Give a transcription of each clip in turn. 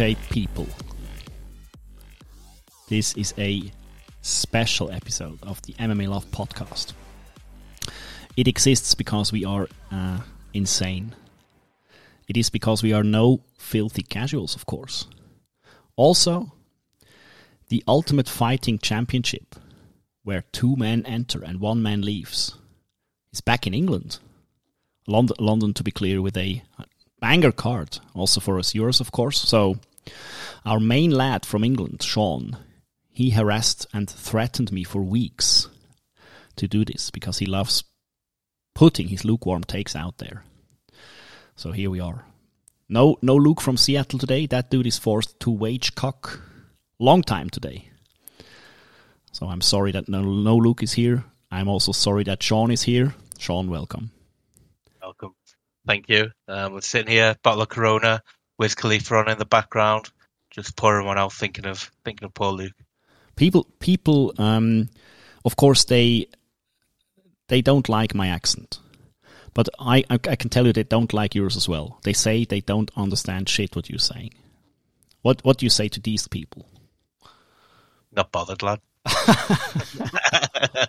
Okay, people. This is a special episode of the MMA Love podcast. It exists because we are uh, insane. It is because we are no filthy casuals, of course. Also, the Ultimate Fighting Championship, where two men enter and one man leaves, is back in England. London, London to be clear, with a banger card, also for us yours, of course. So, our main lad from England, Sean, he harassed and threatened me for weeks to do this because he loves putting his lukewarm takes out there. So here we are. No, no Luke from Seattle today. That dude is forced to wage cock long time today. So I'm sorry that no, no Luke is here. I'm also sorry that Sean is here. Sean, welcome. Welcome. Thank you. Um, we're sitting here, bottle of Corona, with Khalifa on in the background, just pouring one out, thinking of thinking of poor Luke. People, people, um, of course, they they don't like my accent, but I, I can tell you they don't like yours as well. They say they don't understand shit what you're saying. What what do you say to these people? Not bothered, lad.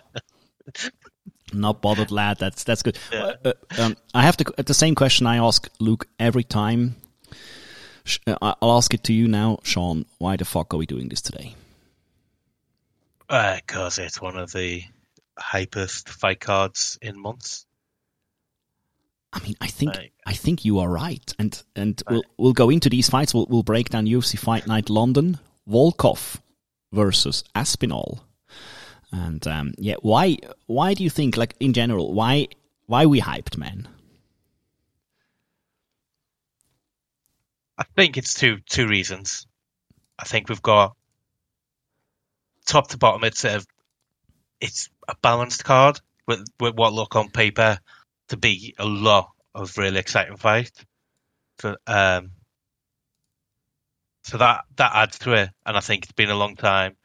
Not bothered, lad. That's that's good. Uh, uh, um, I have to the same question I ask Luke every time. Sh- uh, I'll ask it to you now, Sean. Why the fuck are we doing this today? Because it's one of the hypest fight cards in months. I mean, I think Right. I think you are right, and and we'll we'll go into these fights. We'll we'll break down UFC Fight Night London, Volkov versus Aspinall, and um, yeah, why why do you think like in general why why we hyped, man? I think it's two two reasons. I think we've got top to bottom. It's a it's a balanced card with with what look on paper to be a lot of really exciting fights. So um, so that that adds to it, and I think it's been a long time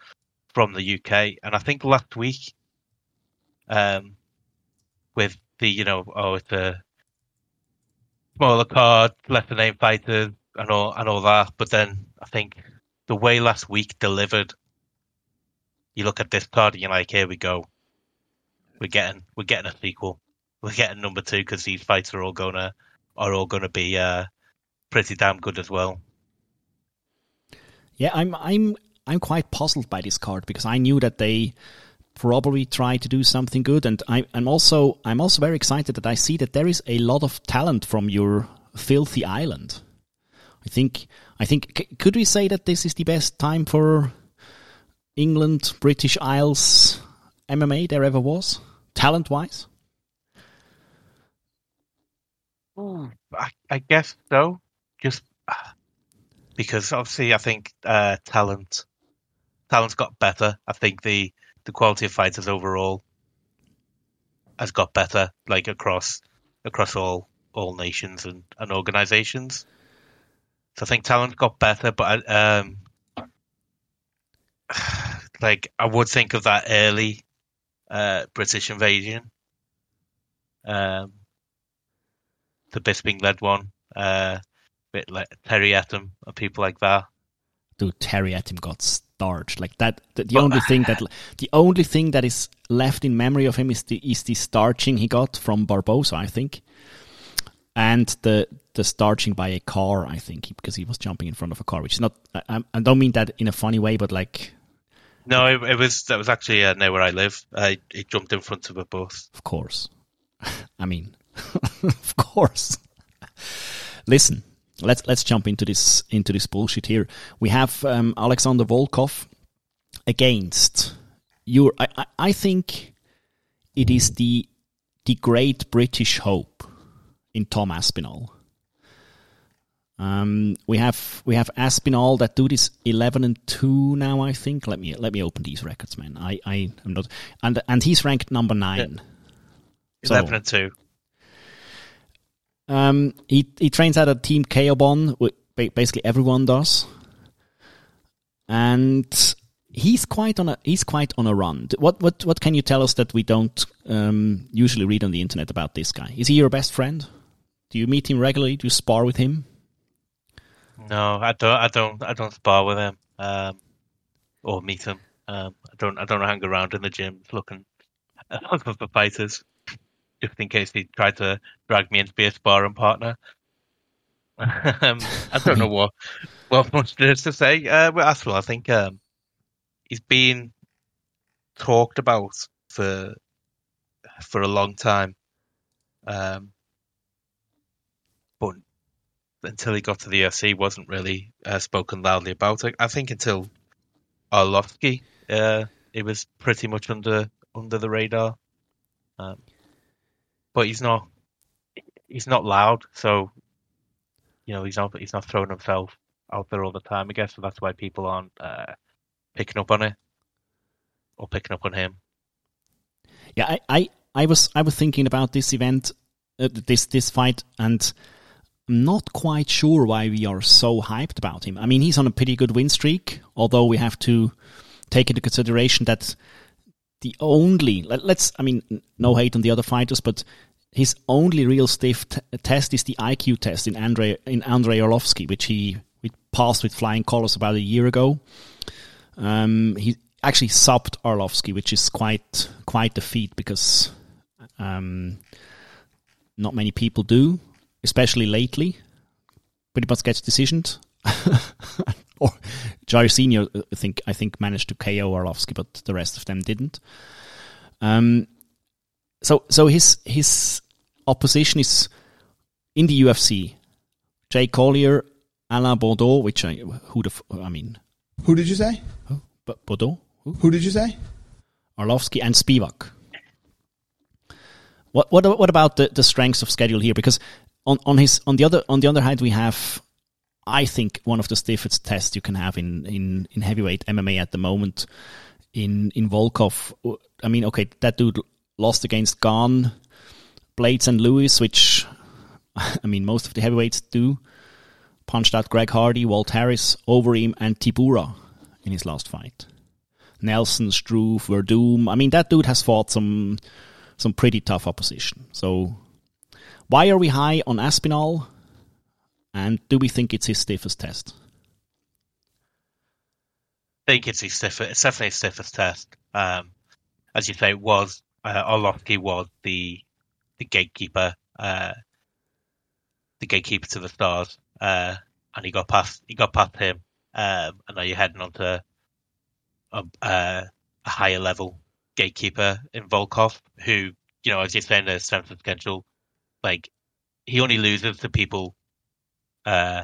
from the UK, and I think last week, um, with the you know oh it's a smaller card, lesser name fighters, and all and all that. But then I think the way last week delivered, you look at this card and you're like, here we go, we're getting we're getting a sequel, we're getting number two because these fights are all gonna are all gonna be uh, pretty damn good as well. Yeah, I'm I'm I'm quite puzzled by this card because I knew that they probably try to do something good, and I, I'm also I'm also very excited that I see that there is a lot of talent from your filthy island. I think I think c- could we say that this is the best time for England, British Isles MMA there ever was, talent wise? I, I guess so. Just because obviously, I think uh, talent talent's got better. I think the the quality of fighters overall has got better, like across across all all nations and, and organizations. So I think talent got better, but I, um, like I would think of that early uh, British invasion. Um, the Bisping led one, uh, bit like Terry Etim and people like that. Dude, Terry Etim got starched like that. The, the Well, only thing that the only thing that is left in memory of him is the is the starching he got from Barbosa, I think, and the the starching by a car, I think, because he was jumping in front of a car, which is not. I, I- don't mean that in a funny way, but like, No, it, it was that was actually uh, near where I live. I he jumped in front of a bus. of course. I mean, of course. Listen, let's let's jump into this into this bullshit here. We have um, Alexander Volkov against your. I, I, I think it is the the great British hope in Tom Aspinall. Um, we have we have Aspinall that dude is eleven and two now. I think. Let me let me open these records, man. I I am not and and he's ranked number nine. So- Eleven and two. Um, he he trains at a team Kaobon. Basically, everyone does, and he's quite on a he's quite on a run. What what what can you tell us that we don't um, usually read on the internet about this guy? Is he your best friend? Do you meet him regularly? Do you spar with him? No, I don't. I don't. I don't spar with him um, or meet him. Um, I don't. I don't hang around in the gym looking looking for fighters, just in case he tried to drag me into be a sparring partner. um, I don't know what what much there is to say. Uh, well, Aspinall, I think um, he's been talked about for for a long time. Um, until he got to the UFC, wasn't really uh, spoken loudly about it. I think until Arlovsky, uh, it was pretty much under under the radar. Um, but he's not he's not loud, so you know he's not he's not throwing himself out there all the time. I guess so that's why people aren't uh, picking up on it or picking up on him. Yeah, I, I, I was I was thinking about this event, uh, this this fight, and I'm not quite sure why we are so hyped about him. I mean, he's on a pretty good win streak, although we have to take into consideration that the only let, us I mean, no hate on the other fighters, but his only real stiff t- test is the IQ test in Andre in Andrei Arlovsky, which he passed with flying colors about a year ago. Um, he actually subbed Arlovsky, which is quite quite a feat because um, not many people do, especially lately. Pretty much gets decisioned. or Jair Senior, I think I think managed to KO Arlovsky, but the rest of them didn't. Um, so so his his opposition is in the UFC. Jake Collier, Alain Baudot, which I who the I mean, who did you say? Who? Baudot. Who? who did you say? Arlovsky and Spivak. What what what about the, the strengths of schedule here? Because on, on his on the other on the other hand we have I think one of the stiffest tests you can have in, in, in heavyweight MMA at the moment in in Volkov. I mean, okay, that dude lost against Gane, Blades and Lewis, which I mean most of the heavyweights do. Punched out Greg Hardy, Walt Harris, Overeem, and Tybura in his last fight. Nelson, Struve, Werdum. I mean, that dude has fought some some pretty tough opposition. So, why are we high on Aspinall? And do we think it's his stiffest test? I think it's his stiffest. It's definitely his stiffest test. Um, as you say, it was uh, Arlovsky was the the gatekeeper, uh, the gatekeeper to the stars, uh, and he got past he got past him, um, and now you're heading on to a, uh, a higher level gatekeeper in Volkov, who you know, as you're saying, the strength of schedule, like he only loses to people uh,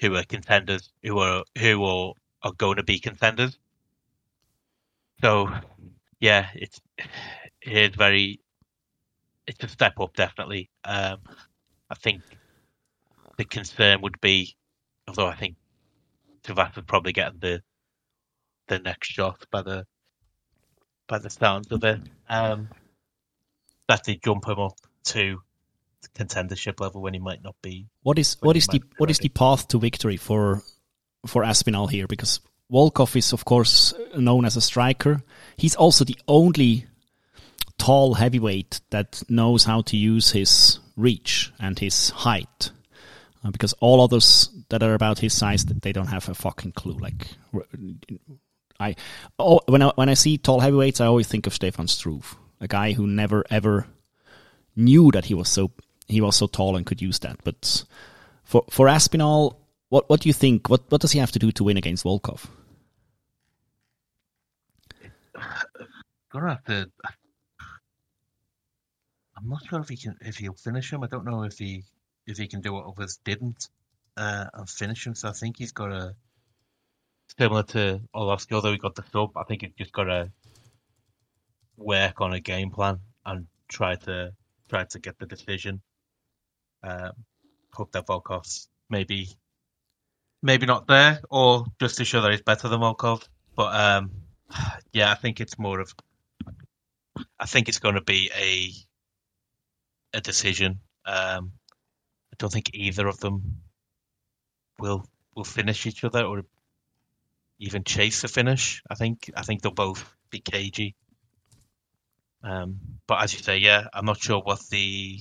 who are contenders, who are who are, are going to be contenders. So, yeah, it's it is very it's a step up definitely. Um, I think the concern would be, although I think Tavares would probably get the the next shot by the by the sounds of it. Um, that they jump him up to contendership level when he might not be. What is what is the what is the path to victory for for Aspinall here? Because Volkov is of course known as a striker. He's also the only tall heavyweight that knows how to use his reach and his height. Uh, because all others that are about his size, they don't have a fucking clue. Like, I, oh, when I when I see tall heavyweights, I always think of Stefan Struve, a guy who never ever knew that he was so he was so tall and could use that. But for for Aspinall, what what do you think? What what does he have to do to win against Volkov? Gonna have to I'm not sure if he can if he'll finish him. I don't know if he if he can do what others didn't uh, and finish him. So I think he's got a similar to Arlovsky, although he got the sub. I think he's just got to work on a game plan and try to try to get the decision. Um, hope that Volkov's maybe maybe not there, or just to show that he's better than Volkov. But um, yeah, I think it's more of I think it's going to be a a decision. Um, I don't think either of them will will finish each other, or even chase the finish. I think I think they'll both be cagey. Um, but as you say, yeah, I'm not sure what the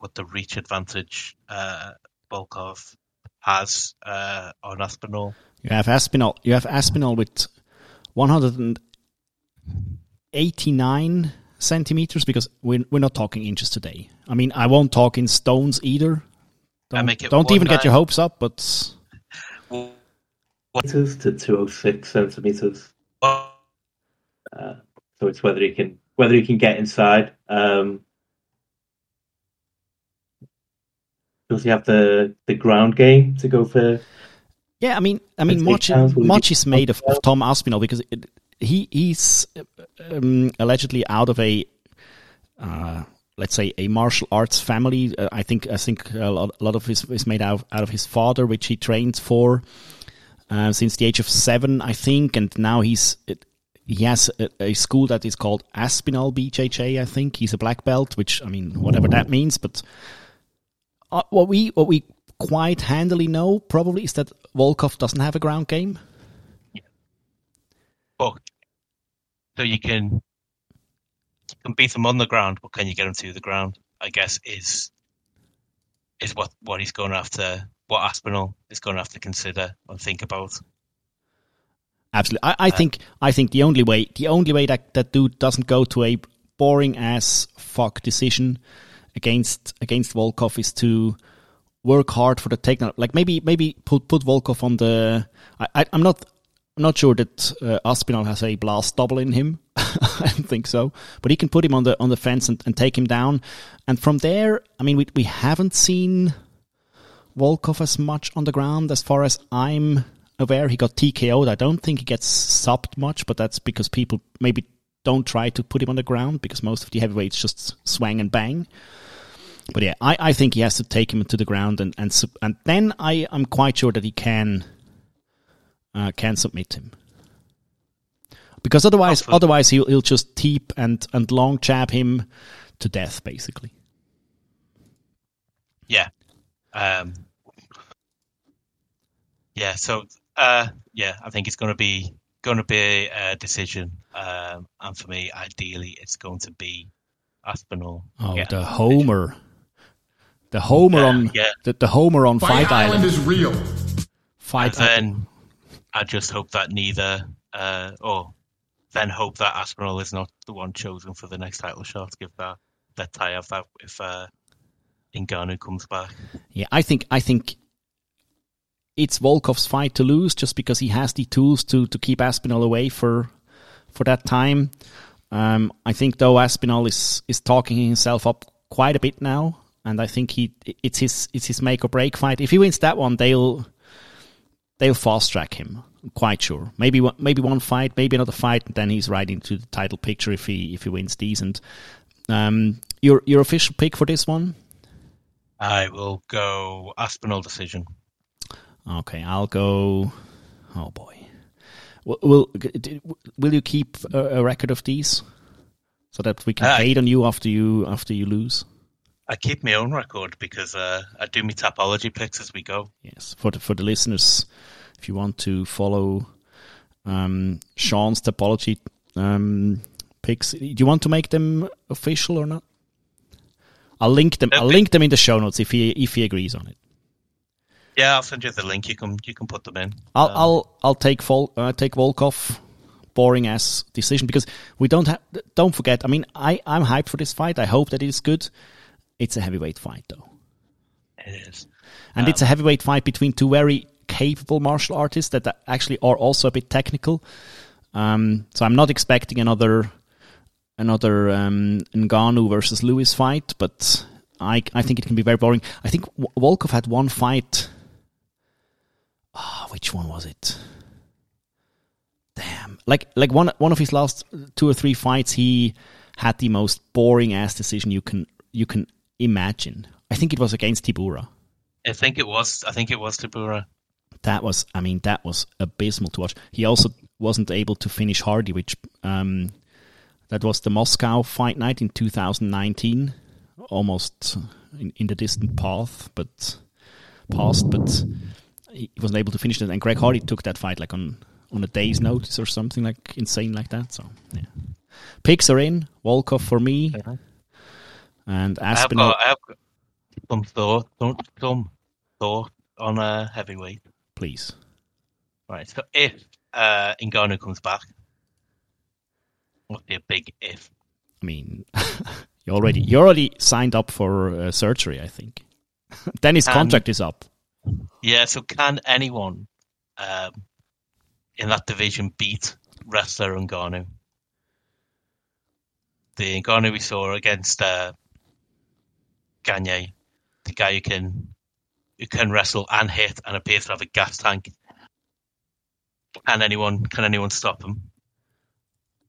what the reach advantage uh, Volkov has uh, on Aspinall. You have Aspinall. You have Aspinall with 189 centimeters because we're we're not talking inches today. I mean, I won't talk in stones either. I Don't, make it don't even get your hopes up, but Well, meters to 206 centimeters. Uh, so it's whether he can whether he can get inside. Um, does he have the, the ground game to go for? Yeah, I mean, I mean, much take chance with much is made of, of Tom Aspinall because it, he he's um, allegedly out of a uh, let's say a martial arts family. Uh, I think I think a lot, a lot of his is made out out of his father, which he trained for uh, since the age of seven, I think, and now he's. He has a, a school that is called Aspinall BJJ. I think he's a black belt, which I mean, whatever that means. But uh, what we what we quite handily know probably is that Volkov doesn't have a ground game. but so you can you can beat them on the ground, but can you get him to the ground? I guess is is what what he's going to have to what Aspinall is going to have to consider and think about. Absolutely, I, I think I think the only way the only way that that dude doesn't go to a boring ass fuck decision against against Volkov is to work hard for the takedown. Like maybe maybe put put Volkov on the. I, I'm not. I'm not sure that uh, Aspinall has a blast double in him. I don't think so, but he can put him on the on the fence and, and take him down. And from there, I mean, we we haven't seen Volkov as much on the ground as far as I'm aware. He got TKO'd. I don't think he gets subbed much, but that's because people maybe don't try to put him on the ground because most of the heavyweights just swang and bang. But yeah, I, I think he has to take him to the ground and and and then I I'm quite sure that he can uh, can submit him. Because otherwise, Absolutely. otherwise he'll he'll just teep and and long jab him to death, basically. Yeah. Um, yeah. So, uh, yeah, I think it's going to be going to be a decision. Um, and for me, ideally, it's going to be Aspinall. Oh, Yeah. the Homer, the Homer Yeah, on yeah. the, the Homer on Fight, Fight Island Island. is real. Fight And then I just hope that neither, uh, or then hope that Aspinall is not the one chosen for the next title shot. Give that that tie of that if uh, Ngannou comes back. Yeah, I think I think it's Volkov's fight to lose just because he has the tools to to keep Aspinall away for for that time. Um, I think though Aspinall is is talking himself up quite a bit now, and I think he it's his it's his make or break fight. If he wins that one, they'll they'll fast track him. I'm quite sure. Maybe one, maybe one fight, maybe another fight, and then he's right into the title picture if he if he wins decent. Um, your your official pick for this one? I will go Aspinall decision. Okay, I'll go. Oh boy, will will, will you keep a, a record of these so that we can Uh, hate on you after you after you lose? I keep my own record because uh, I do my Tapology picks as we go. Yes, for the for the listeners, if you want to follow um, Sean's Tapology um, picks, do you want to make them official or not? I'll link them. I'll link them in the show notes if he if he agrees on it. Yeah, I'll send you the link. You can you can put them in. I'll Um, I'll I'll take Vol uh, take Volkov boring ass decision because we don't have don't forget I mean I I'm hyped for this fight I hope that it is good it's a heavyweight fight though It is. and it's a heavyweight fight between two very capable martial artists that actually are also a bit technical um so I'm not expecting another another um Ngannou versus Lewis fight but I I think it can be very boring I think Volkov had one fight ah which one was it damn like like one one of his last two or three fights he had the most boring ass decision you can you can imagine i think it was against Tybura I think it was. I think it was Tybura. that was i mean that was abysmal to watch he also wasn't able to finish hardy which um that was the moscow fight night in 2019 almost in, in the distant path but past but he wasn't able to finish it. And Greg Hardy took that fight like on on a day's notice or something like insane like that. So yeah, picks are in. Volkov for me, and I have got, I have got some thought, some, some thought on a heavyweight. Please, Right. So if uh, Ngannou comes back, what's be a big if? I mean, you already you already signed up for uh, surgery. I think. then his Um, contract is up. Yeah. So can anyone um, in that division beat wrestler Ngannou? The Ngannou we saw against uh, Gane, the guy who can who can wrestle and hit and appears to have a gas tank. Can anyone can anyone stop him?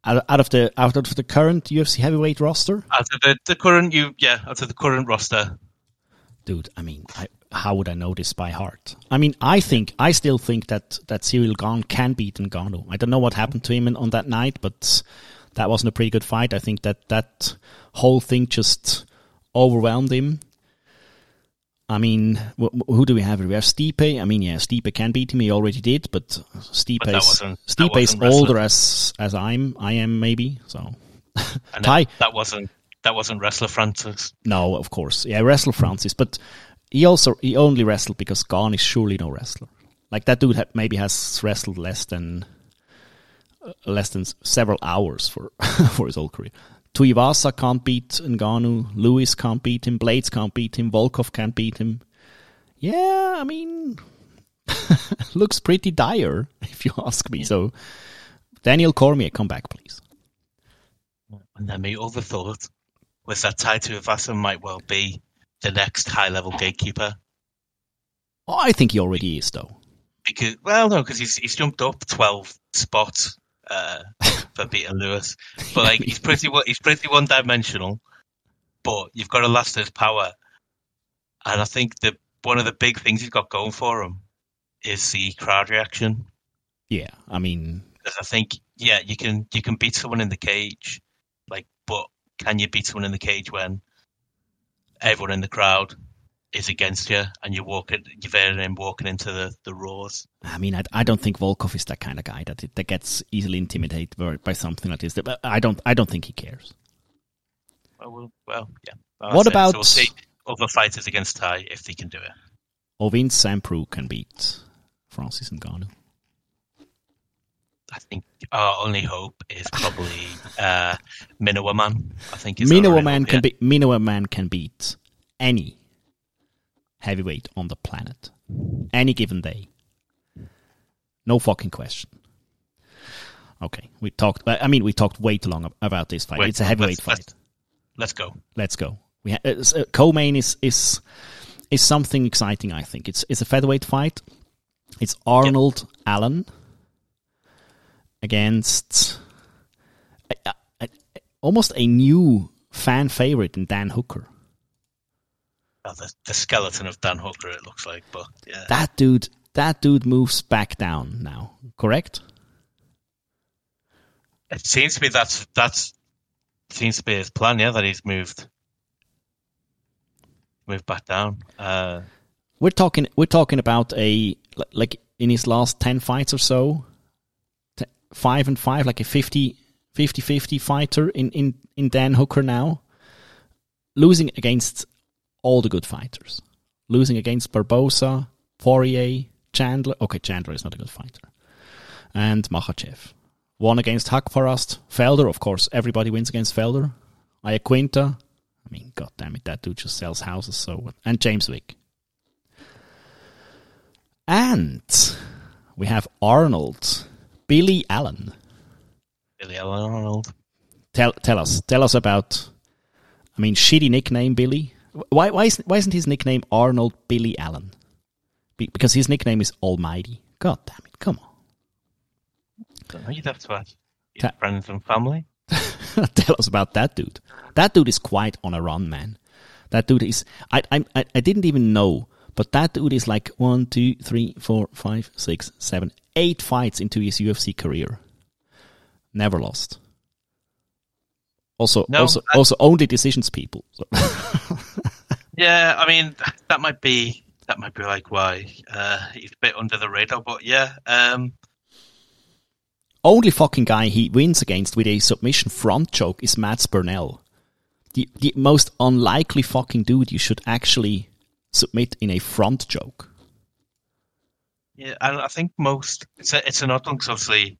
Out, out of the out of the current UFC heavyweight roster, Out of the, the current you yeah, out of the current roster, dude. I mean, I, how would I know this by heart? I mean, I think I still think that that Ciryl Gane can beat Ngannou. I don't know what happened to him in, on that night, but that wasn't a pretty good fight. I think that that whole thing just overwhelmed him. I mean, wh- wh- who do we have? here? We have Stipe. I mean, yeah, Stipe can beat him. He already did, but Stipe But is Stipe is older as as I'm. I am maybe so. Ty- that, that wasn't that wasn't wrestler Francis. No, of course. Yeah, wrestler Francis, but he also he only wrestled because Gane is surely no wrestler. Like that dude ha- maybe has wrestled less than uh, less than several hours for for his whole career. Tuivasa can't beat Ngannou. Lewis can't beat him. Blades can't beat him. Volkov can't beat him. Yeah, I mean, looks pretty dire if you ask me. So, Daniel Cormier, come back, please. And then my other thought was that Tai Tuivasa might well be the next high level gatekeeper. Oh, I think he already is, though. Because well no, because he's he's jumped up twelve spots uh, for beating Lewis. But like he's pretty he's pretty one dimensional. But you've got to last his power. And I think the one of the big things he's got going for him is the crowd reaction. Yeah, I mean, Because I think, yeah, you can you can beat someone in the cage, like, but can you beat someone in the cage when everyone in the crowd is against you and you walk it, you're there walking into the the roars? I mean, I, I don't think Volkov is that kind of guy that that gets easily intimidated by, by something like this. But I don't I don't think he cares. Well, well, well yeah. What That's it. about- So we'll other fighters against Ty if they can do it. Ovin Sampru can beat Francis Ngannou. I think our only hope is probably uh, Minowa Man. I think Minowa man can be Minowa man can beat any heavyweight on the planet, any given day. No fucking question. Okay, we talked. I mean, we talked way too long about this fight. Wait, it's a heavyweight let's- fight. let's- Let's go. let's go. We ha- uh, uh, co-main is is is something exciting. I think it's it's a featherweight fight. It's Arnold Allen against a, a- a- almost a new fan favorite in Dan Hooker. Well, the, the skeleton of Dan Hooker, it looks like, but yeah. That dude, that dude moves back down now. Correct? It seems to be that's that's seems to be his plan, yeah, that he's moved moved back down. Uh, We're talking we're talking about a like in his last 10 fights or so 5 and 5 like a 50 50 50 fighter in in in Dan Hooker now. Losing against all the good fighters. Losing against Barbosa Poirier Chandler. Okay Chandler is not a good fighter. And Makhachev. Won against Haqparast Felder of course everybody wins against Felder. Iaquinta. I mean god damn it that dude just sells houses so and James Vick. And we have Arnold, Billy Allen. Billy Allen Arnold. Tell tell us tell us about. I mean, shitty nickname Billy. Why why isn't, why isn't his nickname Arnold Billy Allen? Be, because his nickname is Almighty. God damn it! Come know, you'd have to ask Ta- friends and family. tell us about that dude. That dude is quite on a run, man. That dude is. I I I- I didn't even know, but that dude is like one, two, three, four, five, six, seven, eight fights into his UFC career. Never lost. Also, No, also, I- also only decisions people. So. Yeah, I mean that might be that might be like why uh, he's a bit under the radar. But yeah, um, Only fucking guy he wins against with a submission front choke is Mads Burnell. The, the most unlikely fucking dude you should actually submit in a front choke. Yeah, and I think most it's a, it's an odd one 'cause obviously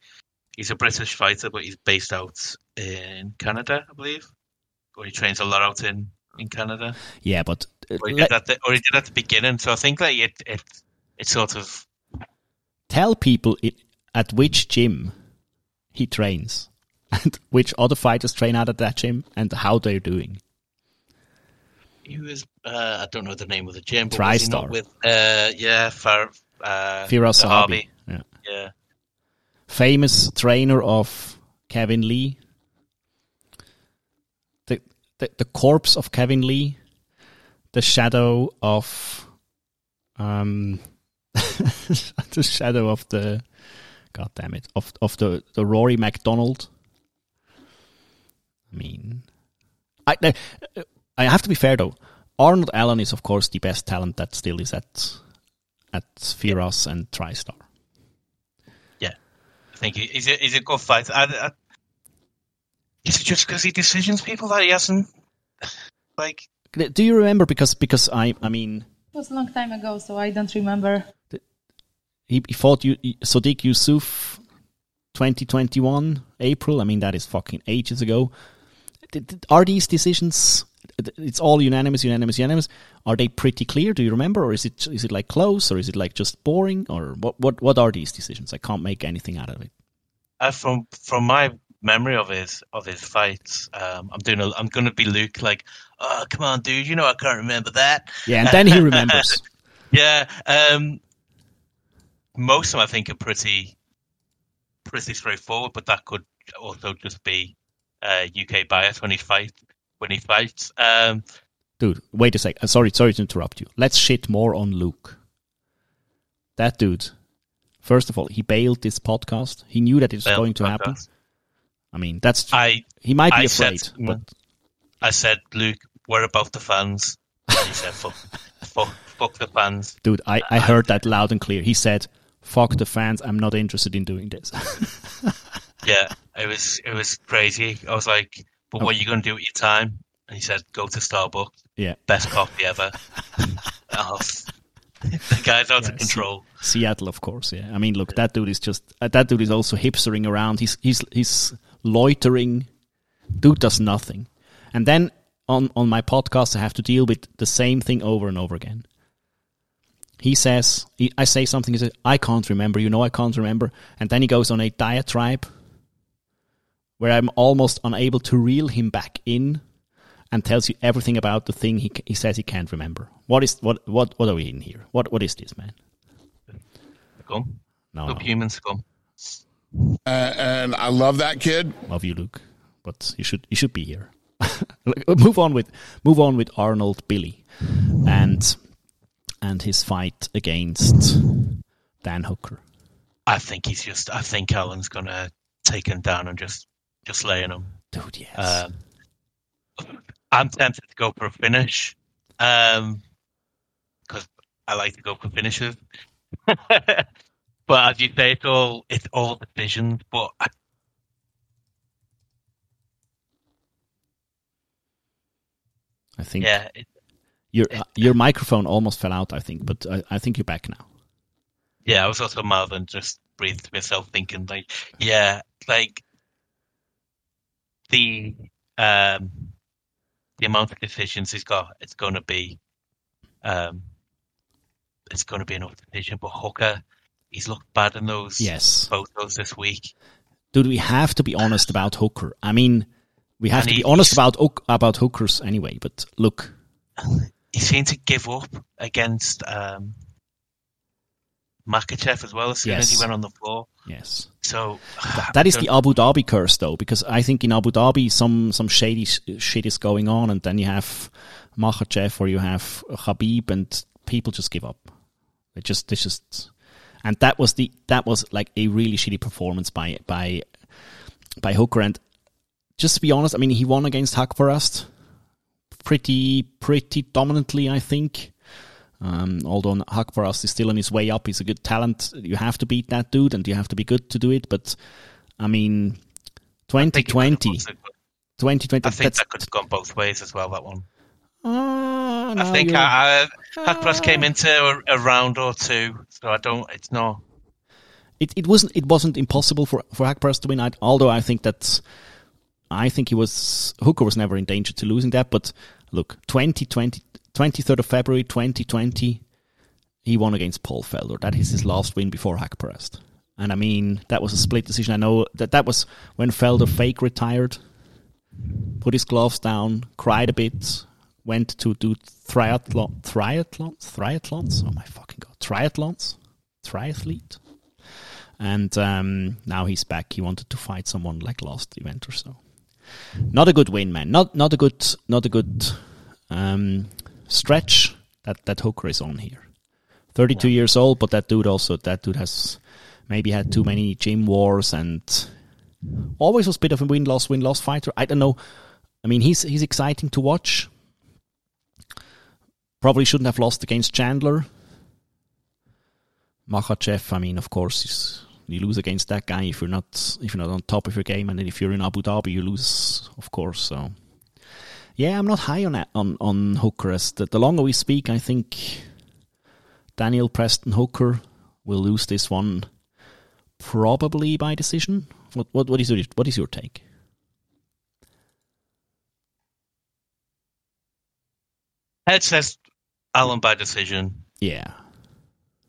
he's a British fighter, but he's based out in Canada, I believe, or he trains a lot out in in Canada. Yeah, but uh, Or he let- did at the, or he did at the beginning. So I think that it it it sort of tell people it, at which gym he trains and which other fighters train out at that gym and how they're doing. he was uh, I don't know the name of the gym, but TriStar. not with uh, yeah Far uh, Firas. Zahabi. Yeah. Yeah, famous trainer of Kevin Lee. The, the the corpse of Kevin Lee, the shadow of um the shadow of the god damn it of of the the Rory MacDonald. I mean, I I have to be fair though. Arnold Allen is of course the best talent that still is at at Firas and TriStar. I think he, he's a he's a good fighter. I, I, is it just because he decisions people that he hasn't like? Do you remember? Because because I I mean It was a long time ago, so I don't remember. he, he fought you Sodiq Yusuff, twenty twenty one April. I mean that is fucking ages ago. Did- did- Are these decisions? It's all unanimous, unanimous, unanimous. Are they pretty clear? Do you remember, or is it is it like close, or is it like just boring, or what what what are these decisions? I can't make anything out of it. Uh, from from my memory of his of his fights, um, I'm doing a, I'm going to be Luke like, oh come on, dude, you know I can't remember that. Yeah, and then he remembers. Yeah, um, most of them I think are pretty pretty straightforward, but that could also just be uh, UK bias when he fight when he fights. Um, dude, wait a sec. Uh, sorry, sorry to interrupt you. Let's shit more on Luke. That dude. First of all, he bailed this podcast. He knew that it was going to happen. I mean, that's I he might be I said- afraid, but I said, Luke, what about the fans? And he said, fuck, fuck, fuck the fans. dude, I, I heard that loud and clear. He said, "Fuck the fans. I'm not interested in doing this." Yeah, it was it was crazy. I was like, but what are you going to do with your time? And he said, go to Starbucks. yeah, Best coffee ever. oh, the guy's out Yeah, of control. Seattle, of course. Yeah, I mean, look, that dude is just uh, that dude is also hipstering around. He's he's he's loitering. Dude does nothing, and then on on my podcast, I have to deal with the same thing over and over again. He says, he, I say something. He says, "I can't remember." You know, I can't remember, and then he goes on a diatribe where I'm almost unable to reel him back in, and tells you everything about the thing he he says he can't remember. What is what what what are we in here? What what is this, man? Scum. No, no. Subhuman scum. Uh, and I love that kid. love you, Luke, but you should you should be here. move on with move on with Arnold Billy, and and his fight against Dan Hooker. I think he's just. I think Allen's going to take him down and just just lay in him. Dude, yes. Um, I'm tempted to go for a finish um, because I like to go for finishes. but as you say, it's all it's all decisions. But I, I think yeah, it, your uh, your microphone almost fell out. I think, but I, I think you're back now. yeah, I was also mouthing, just breathed to myself, thinking like, yeah, like the um the amount of decisions he's got, it's going to be um it's going to be enough decision. But Hooker, he's looked bad in those Yes, photos this week. dude, we have to be honest about Hooker. I mean, we have And to be honest about about hookers anyway. But look, He seemed to give up against um Makhachev as well as soon as Yes. he went on the floor. yes. So That is the Abu Dhabi curse, though, because I think in Abu Dhabi some some shady sh- shit is going on, and then you have Makhachev or you have Khabib, and people just give up. They just they just, and that was the that was like a really shitty performance by by by Hooker. And just to be honest, I mean he won against Haqparast pretty pretty dominantly, I think. Um, although Haqparast is still on his way up, he's a good talent. You have to beat that dude, and you have to be good to do it. But I mean, I think 2020, was 2020. I think that could have gone both ways as well. That one. Ah, I no, think you're- uh, came into a, a round or two, so I don't. It's not. it, it wasn't it wasn't impossible for for Haqparast to win. I, although I think that's I think he was Hooker was never in danger to losing that. But look, 2020, 23rd of February, twenty twenty, he won against Paul Felder. That is his last win before Haqparast. And I mean, that was a split decision. I know that that was when Felder fake retired, put his gloves down, cried a bit, went to do triathlon, triathlons, triathlons. Oh my fucking god, triathlons, triathlete and um, now he's back. He wanted to fight someone like last event or so. Not a good win, man. Not not a good not a good um, stretch that that Hooker is on here. Thirty two years old, but that dude also that dude has maybe had too many gym wars and always was a bit of a win loss win loss fighter. I don't know. I mean, he's he's exciting to watch. Probably shouldn't have lost against Chandler. Makhachev, I mean, of course, is, you lose against that guy if you're not if you're not on top of your game, and then if you're in Abu Dhabi, you lose, of course. So, yeah, I'm not high on that, on on Hooker. As the, the longer we speak, I think Daniel Preston Hooker will lose this one, probably by decision. What what what is your what is your take? Head says Allen by decision. Yeah,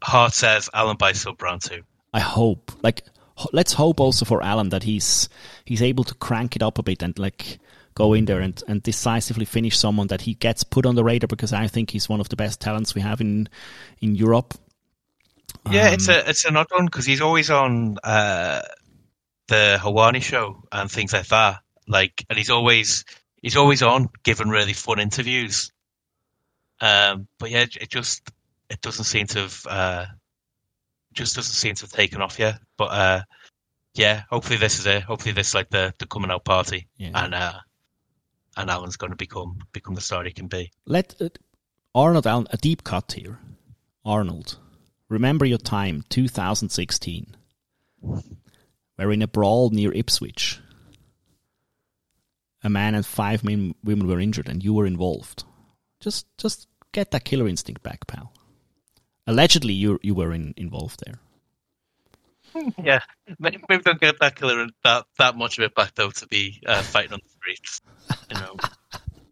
Heart says Allen by sub round two. I hope. Like, ho- let's hope also for Allen that he's he's able to crank it up a bit and like go in there and, and decisively finish someone that he gets put on the radar because I think he's one of the best talents we have in in Europe. Yeah, Um, it's a it's an odd one because he's always on uh, the Helwani show and things like that. Like, and he's always he's always on giving really fun interviews. Um, but yeah, it just it doesn't seem to have uh, just doesn't seem to have taken off yet. But uh, yeah, hopefully this is it. Hopefully this is like the the coming out party, Yeah. and uh, and Allen's going to become become the star he can be. Let uh, Arnold Allen a deep cut here. Arnold, remember your time, 2016. Where in a brawl near Ipswich, a man and five men, women were injured, and you were involved. Just, just get that killer instinct back, pal. Allegedly, you you were in, involved there. Yeah, maybe maybe don't get that killer that that much of it back though to be uh, fighting on the streets. You know,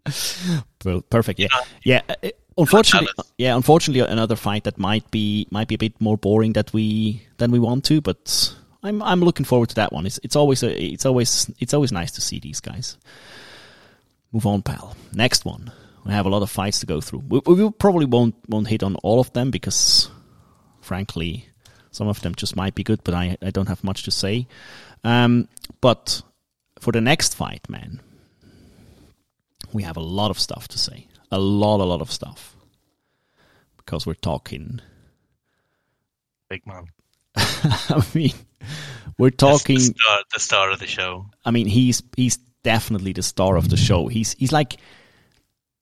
Well, perfect. Yeah, yeah. uh, uh, Unfortunately, yeah. Unfortunately, another fight that might be might be a bit more boring that we than we want to, but I'm I'm looking forward to that one. It's it's always a it's always it's always nice to see these guys. Move on, pal. Next one. We have a lot of fights to go through. We, we probably won't won't hit on all of them because, frankly, some of them just might be good, but I I don't have much to say. Um, but for the next fight, man, we have a lot of stuff to say. A lot, a lot of stuff. Because we're talking. big man. I mean, we're talking. the star, the star of the show. I mean, he's he's definitely the star of the show. He's he's like.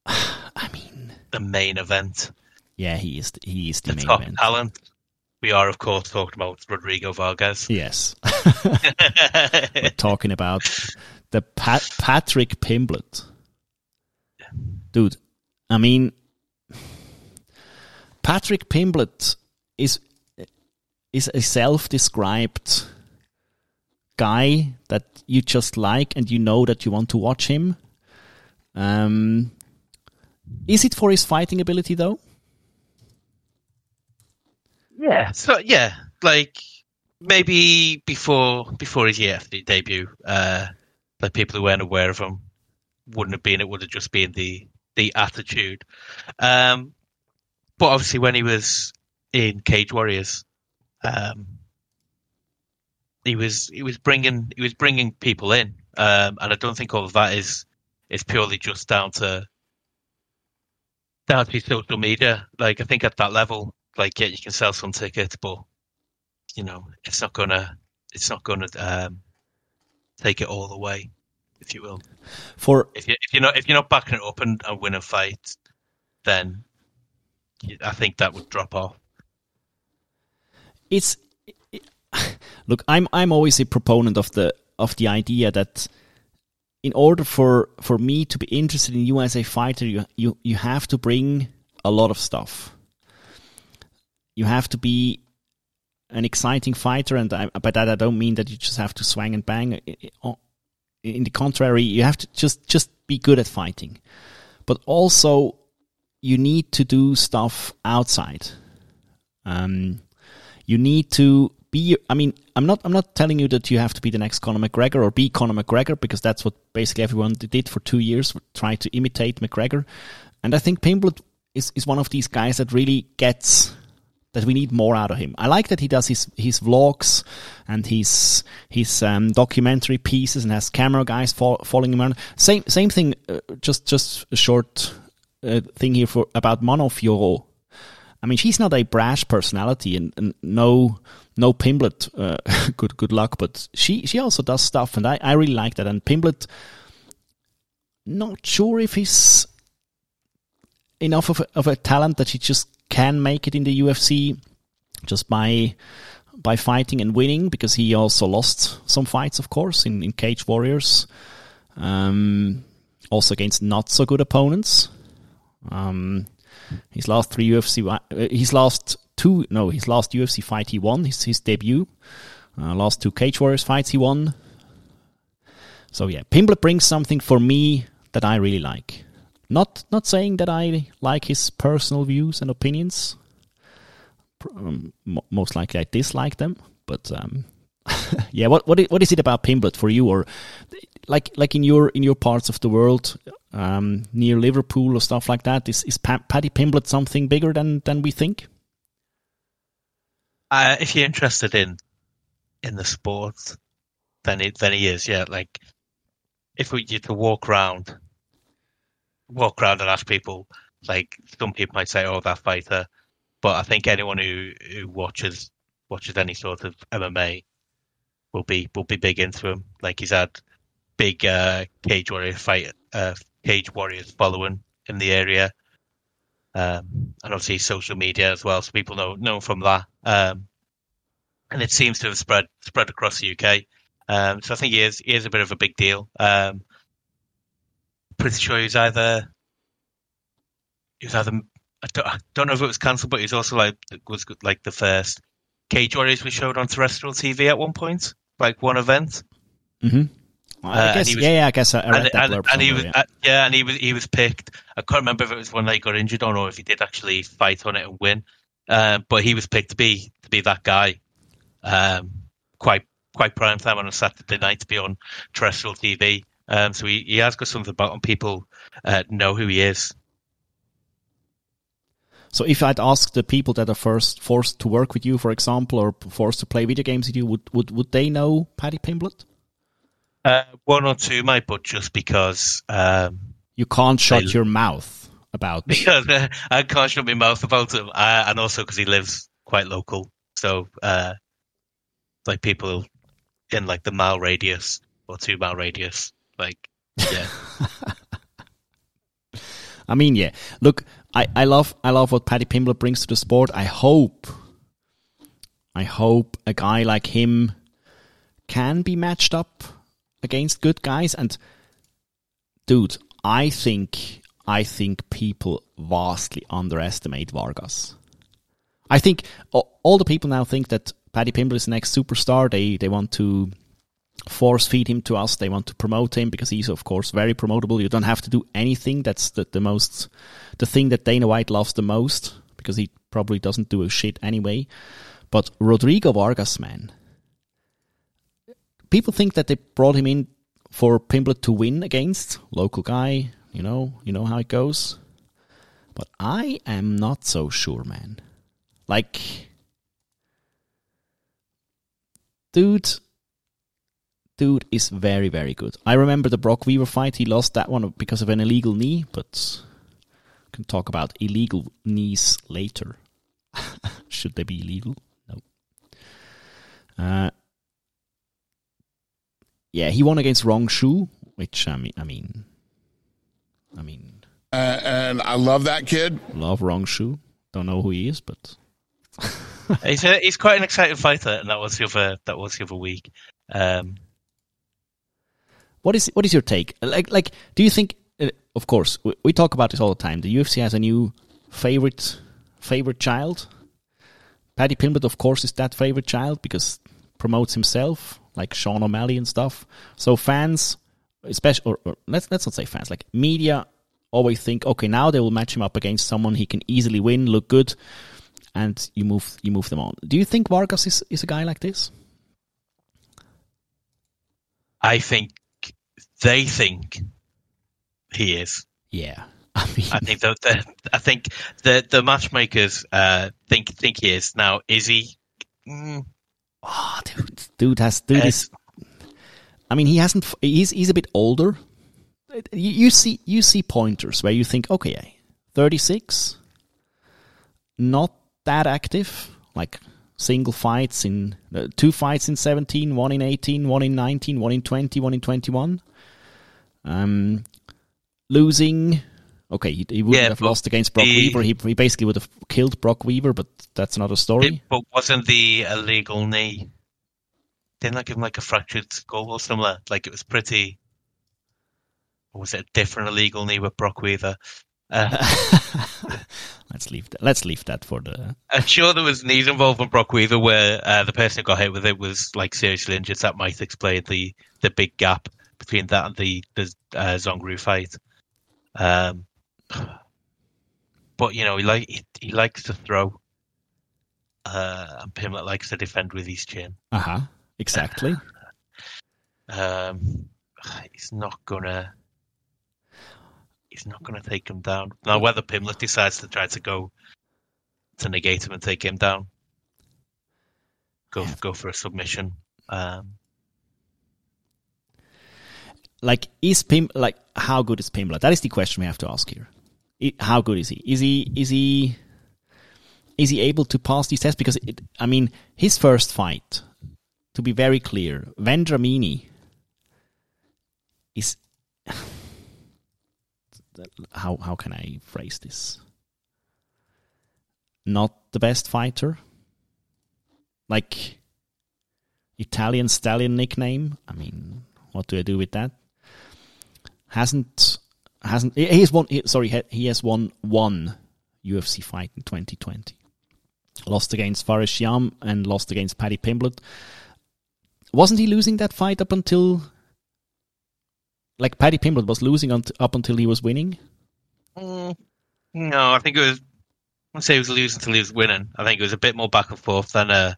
I mean, The main event, yeah, he is. He is the the main top event. talent. We are, of course, talking about Rodrigo Vargas. Yes, we're talking about the Pat, Patrick Pimblett, dude. I mean, Patrick Pimblett is is a self-described guy that you just like and you know that you want to watch him. Um, is it for his fighting ability though? Yeah. So yeah, like maybe before before his EFD debut, uh, like people who weren't aware of him wouldn't have been. It would have just been the the attitude. Um, but obviously, when he was in Cage Warriors, um, he was he was bringing he was bringing people in, um, and I don't think all of that is is purely just down to to social media. Like I think at that level, like yeah, you can sell some tickets, but you know it's not gonna it's not gonna um, take it all away, if you will. For If you if you're not if you're not backing it up and, and win a fight, then I think that would drop off. it's look i'm i'm always a proponent of the of the idea that in order for for me to be interested in you as a fighter you you you have to bring a lot of stuff. You have to be an exciting fighter and I, by that i don't mean that you just have to swing and bang. I- in the contrary you have to just just be good at fighting. But also you need to do stuff outside. Um you need to be I mean I'm not I'm not telling you that you have to be the next Conor McGregor or be Conor McGregor because that's what basically everyone did for 2 years try to imitate McGregor and I think Pimblett is is one of these guys that really gets that we need more out of him. I like that he does his his vlogs and his his um, documentary pieces and has camera guys fo- following him around. Same same thing. Uh, just just a short uh, thing here for about Monofio. I mean, she's not a brash personality, and, and no, no Pimblett. Uh, good, good luck. But she, she also does stuff, and I, I really like that. And Pimblett, not sure if he's enough of a, of a talent that he just can make it in the UFC just by by fighting and winning, because he also lost some fights, of course, in, in Cage Warriors, um, also against not so good opponents. Um, his last three UFC, uh, his last two, no, his last UFC fight he won, his, his debut. Uh, last two Cage Warriors fights he won. So yeah, Pimblett brings something for me that I really like. Not not saying that I like his personal views and opinions. Um, most likely I dislike them, but um, yeah. What what what is it about Pimblett for you, or like like in your in your parts of the world, um, near Liverpool or stuff like that? Is is pa- Paddy Pimblett something bigger than than we think? Uh, if you're interested in in the sport, then it then he is. Yeah, like if we you to walk around, walk around and ask people, like some people might say, "Oh, that fighter," but I think anyone who who watches watches any sort of MMA will be will be big into him. Like he's had big uh, cage warrior fight, uh, cage warriors following in the area. Um, and obviously social media as well, so people know know from that. Um, and it seems to have spread spread across the UK. Um, so I think he is he is a bit of a big deal. Um, pretty sure he's either he was either I don't, I don't know if it was cancelled, but he's also like was like the first Cage Warriors we showed on terrestrial TV at one point, like one event. Mm-hmm. Uh, I guess, was- yeah, yeah, I guess I, I read and, that and, blurb and he was yeah. uh, yeah, and he was he was picked. I can't remember if it was when they got injured or not, if he did actually fight on it and win. Uh, but he was picked to be to be that guy. Um, quite quite prime time on a Saturday night to be on terrestrial TV. Um, so he, he has got something about him. People uh, know who he is. So if I'd ask the people that are first forced to work with you, for example, or forced to play video games with you, would would, would they know Paddy Pimblett? Uh, one or two might, but just because um, You can't shut They- your mouth about because uh, I can't shut my mouth about him, uh, and also because he lives quite local. So, uh, like people in like the mile radius or two mile radius, like yeah, I mean, yeah. Look, I, I love I love what Paddy Pimblett brings to the sport. I hope I hope a guy like him can be matched up against good guys and dude, I think I think people vastly underestimate Vargas. I think all the people now think that Paddy Pimblett is the next superstar. They they want to force feed him to us. They want to promote him because he's of course very promotable. You don't have to do anything. That's the, the most the thing that Dana White loves the most because he probably doesn't do a shit anyway. But Rodrigo Vargas, man, people think that they brought him in for Pimblett to win against local guy. You know, you know how it goes. But I am not so sure, man. Like, dude, dude is very, very good. I remember the Brock Weaver fight. He lost that one because of an illegal knee, but can talk about illegal knees later. Should they be illegal? No. Uh, yeah, he won against Rong Zhu, which I mean, I mean, I mean, Uh, and I love that kid. love Rong Zhu. Don't don't know who he is, but he's a, he's quite an exciting fighter, and that was the other that was the other week. Um, what is what is your take? Like like, do you think? Uh, of course, we, we talk about this all the time. The UFC has a new favorite favorite child. Paddy Pimblett, of course, is that favorite child because promotes himself like Sean O'Malley and stuff. So fans, especially, or, or let's let's not say fans, like media, always think, okay, now they will match him up against someone he can easily win, look good, and you move you move them on. Do you think Vargas is is a guy like this? I think they think he is. Yeah. I mean, I think the, the I think the the matchmakers uh, think think he is. Now, is he? Mm, oh, dude, dude has dude is. I mean, he hasn't. He's he's a bit older. You, you see you see pointers where you think, okay, thirty six, not that active. Like single fights in uh, two fights in 17, one in 18, one in 19, one in 20, one in 21. Um, losing. Okay, he, he wouldn't Yeah, have lost against Brock the- Weaver. He, he basically would have killed Brock Weaver, but that's another story. it- but wasn't the illegal knee? Didn't I give him like a fractured skull or similar? Like it was pretty. Or was it a different illegal knee with Brock Weaver? Uh, let's leave that. Let's leave that for the. I'm sure there was knees involved with Brock Weaver where uh, the person who got hit with it was like seriously injured. That might explain the the big gap between that and the the uh, Zongru fight. Um, but you know he like he, he likes to throw, uh, and Pimblett likes to defend with his chin. Uh huh. Exactly. Um, he's not gonna. He's not gonna take him down. Now, whether Pimblett decides to try to go to negate him and take him down, go go for a submission. Um, like, is Pim like how good is Pimblett? That is the question we have to ask here. How good is he? Is he is he is he able to pass these tests? Because it, I mean, his first fight, to be very clear, Vendramini is how how can I phrase this? Not the best fighter. Like Italian stallion nickname. I mean, what do I do with that? Hasn't hasn't he has won? Sorry, he- he has won one UFC fight in 2020. Lost against Fares Ziam and lost against Paddy Pimblett. Wasn't he losing that fight up until? Like Paddy Pimblett was losing up until he was winning. mm, no, I think it was. I wouldn't say he was losing until he was winning. I think it was a bit more back and forth than uh,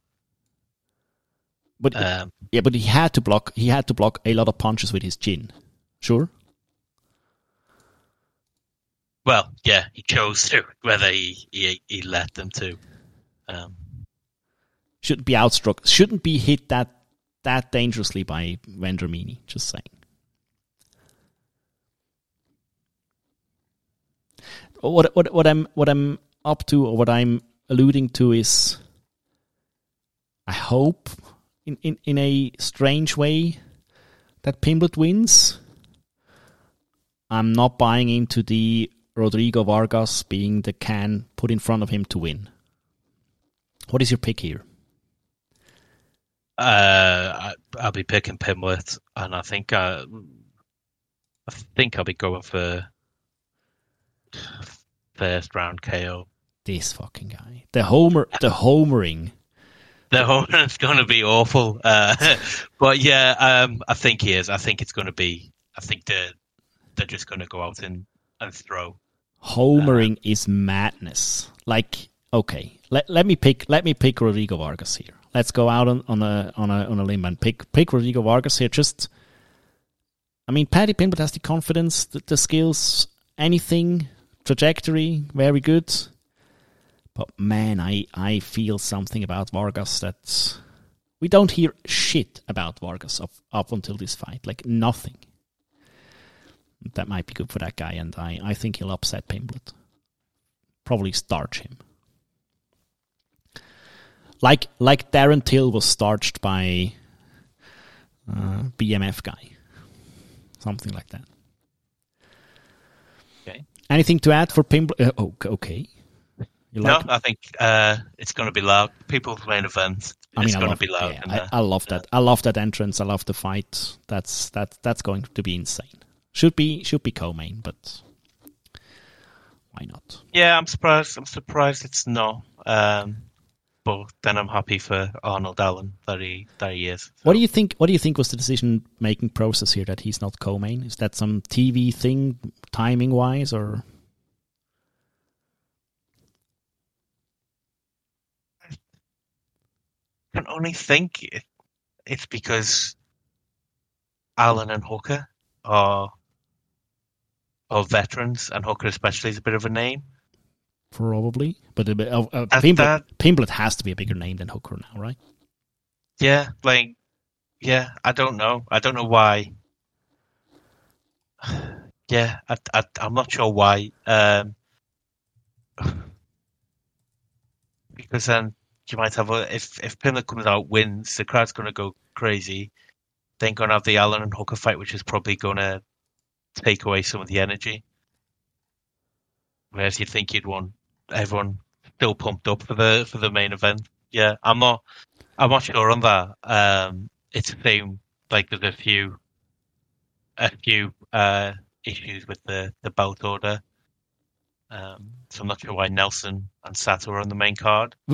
But um, yeah, but he had to block. He had to block a lot of punches with his chin. Sure. Well, yeah, he chose to. Whether he he, he let them to. Um, shouldn't be outstruck, shouldn't be hit that that dangerously by Vendramini. Just saying. What what what I'm what I'm up to or what I'm alluding to is, I hope in in in a strange way that Pimblett wins. I'm not buying into the Rodrigo Vargas being the can put in front of him to win. What is your pick here? Uh, I, I'll be picking Pimblett, and I think uh, I think I'll be going for first round KO. This fucking guy. The homer the homering. The home is going to be awful, uh, but yeah, um, I think he is. I think it's going to be. I think they're they're just going to go out and and throw. Homering is madness. Like, okay, let, let me pick let me pick Rodrigo Vargas here. Let's go out on, on a on a on a limb and pick pick Rodrigo Vargas here. Just I mean Paddy Pimblett has the confidence, the, the skills, anything, trajectory, very good. But man, I, I feel something about Vargas that we don't hear shit about Vargas up, up until this fight. Like nothing. That might be good for that guy, and I, I think he'll upset Pimblett. Probably starch him. Like like Darren Till was starched by uh, BMF guy. Something like that. Okay. Anything to add for Pimblett? Uh, oh, okay. You No, like? I think uh, it's going to be loud. People's main event. I mean, it's going to be loud. yeah, I, uh, I love that. I love that entrance. I love the fight. That's that. That's going to be insane. Should be should be co-main, but why not? yeah, I'm surprised. I'm surprised it's not. Um, but then I'm happy for Arnold Allen that he that he is. What do you think? What do you think was the decision making process here that he's not co-main? Is that some TV thing, timing wise, or I can only think it, it's because Allen and Hooker are are veterans, and Hooker especially is a bit of a name. probably? But a bit of, uh, At Pimblett, that- Pimblett has to be a bigger name than Hooker now, right? Yeah, like yeah, I don't know. I don't know why. Yeah, I, I I'm not sure why. Um, because then you might have a if if Pimblett comes out wins, the crowd's going to go crazy. Then going to have the Allen and Hooker fight, which is probably going to take away some of the energy. Whereas you'd think you'd want everyone still pumped up for the for the main event. Yeah, I'm not. I'm not sure on that. Um, it's the same. Like there's a few, a few uh, issues with the the belt order. Um, so I'm not sure why Nelson and Sato are on the main card.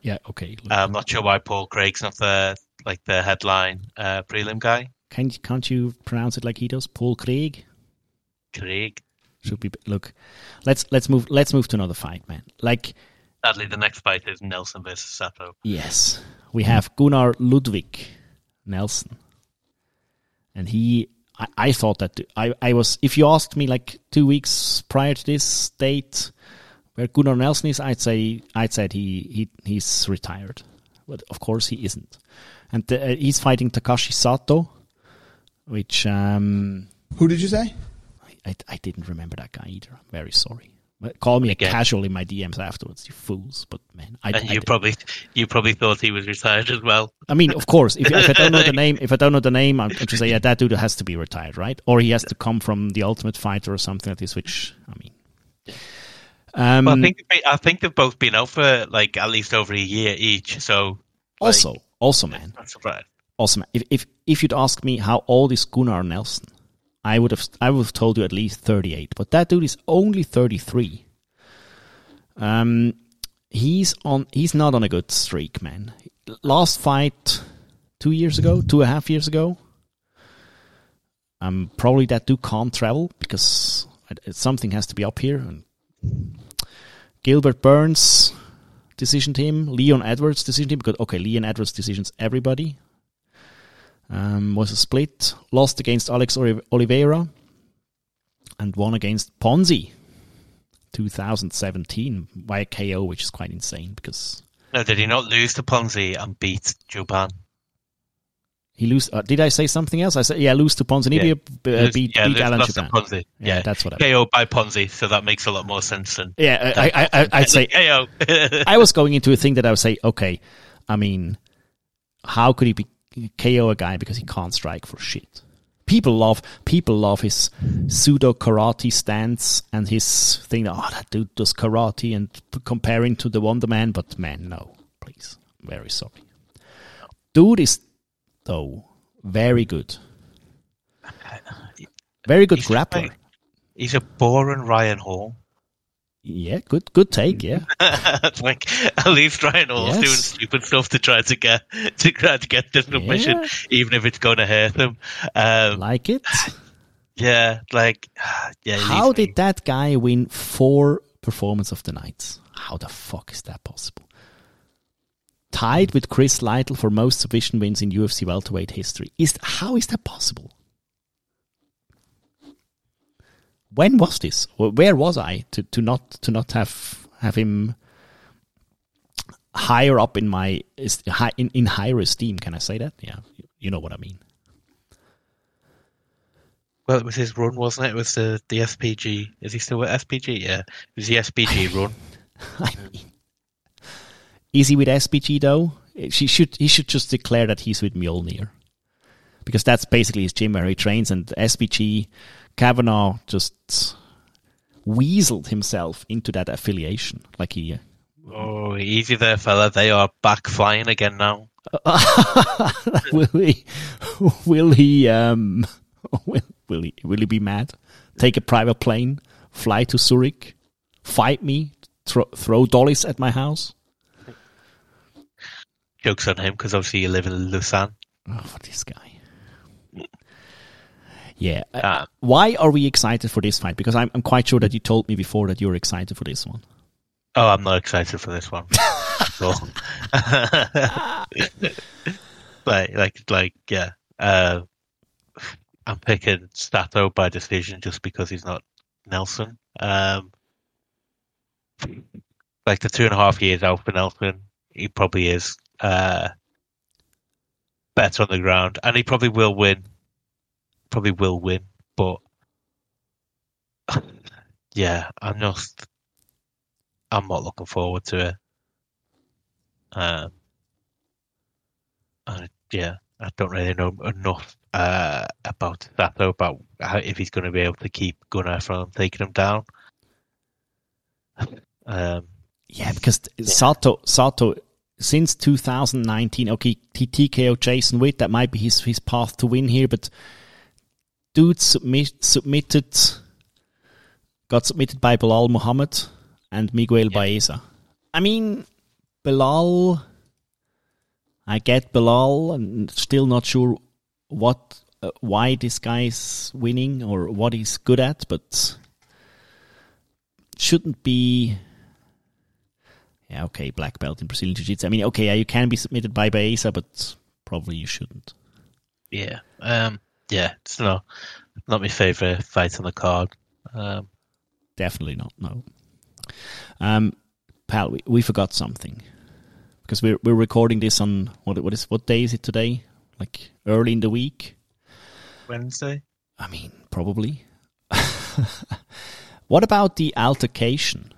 yeah. Okay. look, Uh, I'm not sure why Paul Craig's not the like the headline uh, prelim guy. can can't you pronounce it like he does? Paul Craig Craig. should be. Look, let's let's move. Let's move to another fight, man. Like Sadly, the next fight is Nelson versus Sato. Yes, we have Gunnar Ludwig Nelson, and he. I, I thought that I, I was. If you asked me like two weeks prior to this date, where Gunnar Nelson is, I'd say I'd said he he he's retired, but of course he isn't, and uh, he's fighting Takashi Sato, which um Who did you say? I, I didn't remember that guy either. I'm very sorry. Call me Again. a casual in my DMs afterwards, you fools. But man, I, And I you probably you probably thought he was retired as well. I mean, of course, if, if I don't know the name, if I don't know the name, I'm just say, yeah, that dude has to be retired, right? Or he has to come from the Ultimate Fighter or something like this. Which I mean, um, Well, I think I think they've both been out for like at least over a year each. So like, also, also, man, surprised. also, man, if if if you'd ask me how old is Gunnar Nelson, I would have I would have told you at least 38. But that dude is only 33. Um, he's on. He's not on a good streak, man. Last fight two years ago, two and a half years ago. Um, probably that dude can't travel because something has to be up here. And Gilbert Burns decision team, Leon Edwards decision team. Because okay, Leon Edwards decisions everybody. Um, was a split, lost against Alex Oliveira, and won against Ponzi. 2017 via KO, which is quite insane because No, did he not lose to Ponzi and beat Jouban? he lose. Uh, did I say something else? I said yeah, lose to Ponzi. Yeah. Uh, Lose- beat, yeah, beat lose- Alan Jouban. Ponzi. Yeah, Yeah, that's what I. KO by Ponzi, so that makes a lot more sense than Yeah, I, I, I, I'd say KO. I was going into a thing that I would say, okay, I mean, how could he be KO a guy because he can't strike for shit? People love people love his pseudo karate stance and his thing. that, Oh, that dude does karate and comparing to the Wonder Man, but man, no, please, very sorry. Dude is though very good, uh, very good He's grappler. like- He's a boring Ryan Hall. Yeah, good good take. Yeah, like at least Ryan Hall's Yes. doing stupid stuff to try to get to try to get the submission, Yeah. even if it's going to hurt him. Um, like it. yeah, like yeah. How did that guy win four performance of the nights? How the fuck is that possible? Tied with Chris Lytle for most submission wins in UFC welterweight history. Is how is that possible? When was this? Where was I to, to not to not have have him higher up in my high, in, in higher esteem? Can I say that? Yeah, you know what I mean. Well, it was his run, wasn't it? It was the the SPG. Is he still with SPG? Yeah, it was the SPG run. I mean, is he with SPG though? She should he should just declare that he's with Mjolnir, because that's basically his gym where he trains. And SPG, Kavanagh just weaseled himself into that affiliation, like he Oh, easy there, fella. They are back flying again now. will he? Will he? Um, will, will he? Will he be mad? Take a private plane, fly to Zurich, fight me, thro- throw dollies at my house. Jokes on him because obviously you live in Lausanne. Oh, for this guy. Yeah. uh, Uh, Why are we excited for this fight? Because I'm, I'm quite sure that you told me before that you're excited for this one. oh, I'm not excited for this one. Like, like, like, yeah. Uh, I'm picking Sato by decision just because he's not Nelson. Um, like the two and a half years out for Nelson, he probably is uh, better on the ground, and he probably will win. Probably will win, but yeah, I'm just I'm not looking forward to it. Um, and yeah, I don't really know enough uh, about Sato about how, if he's going to be able to keep Gunnar from taking him down. Um, Yeah, because Sato Sato since 2019, okay, T- TKO Jason Witt, that might be his his path to win here, but dude submit, submitted got submitted by Belal Muhammad and Miguel Baeza. I mean, Belal, I get Belal, and still not sure what uh, why this guy's winning or what he's good at, but shouldn't be yeah, okay, black belt in Brazilian Jiu Jitsu. I mean, okay, yeah, you can be submitted by Baeza, but probably you shouldn't. yeah, um, yeah, it's not not my favorite fight on the card. Um, Definitely not, no. Um, pal, we, we forgot something. Because we're, we're recording this on, what, what is, what day is it today? Like early in the week? Wednesday. I mean, probably. what about the altercation?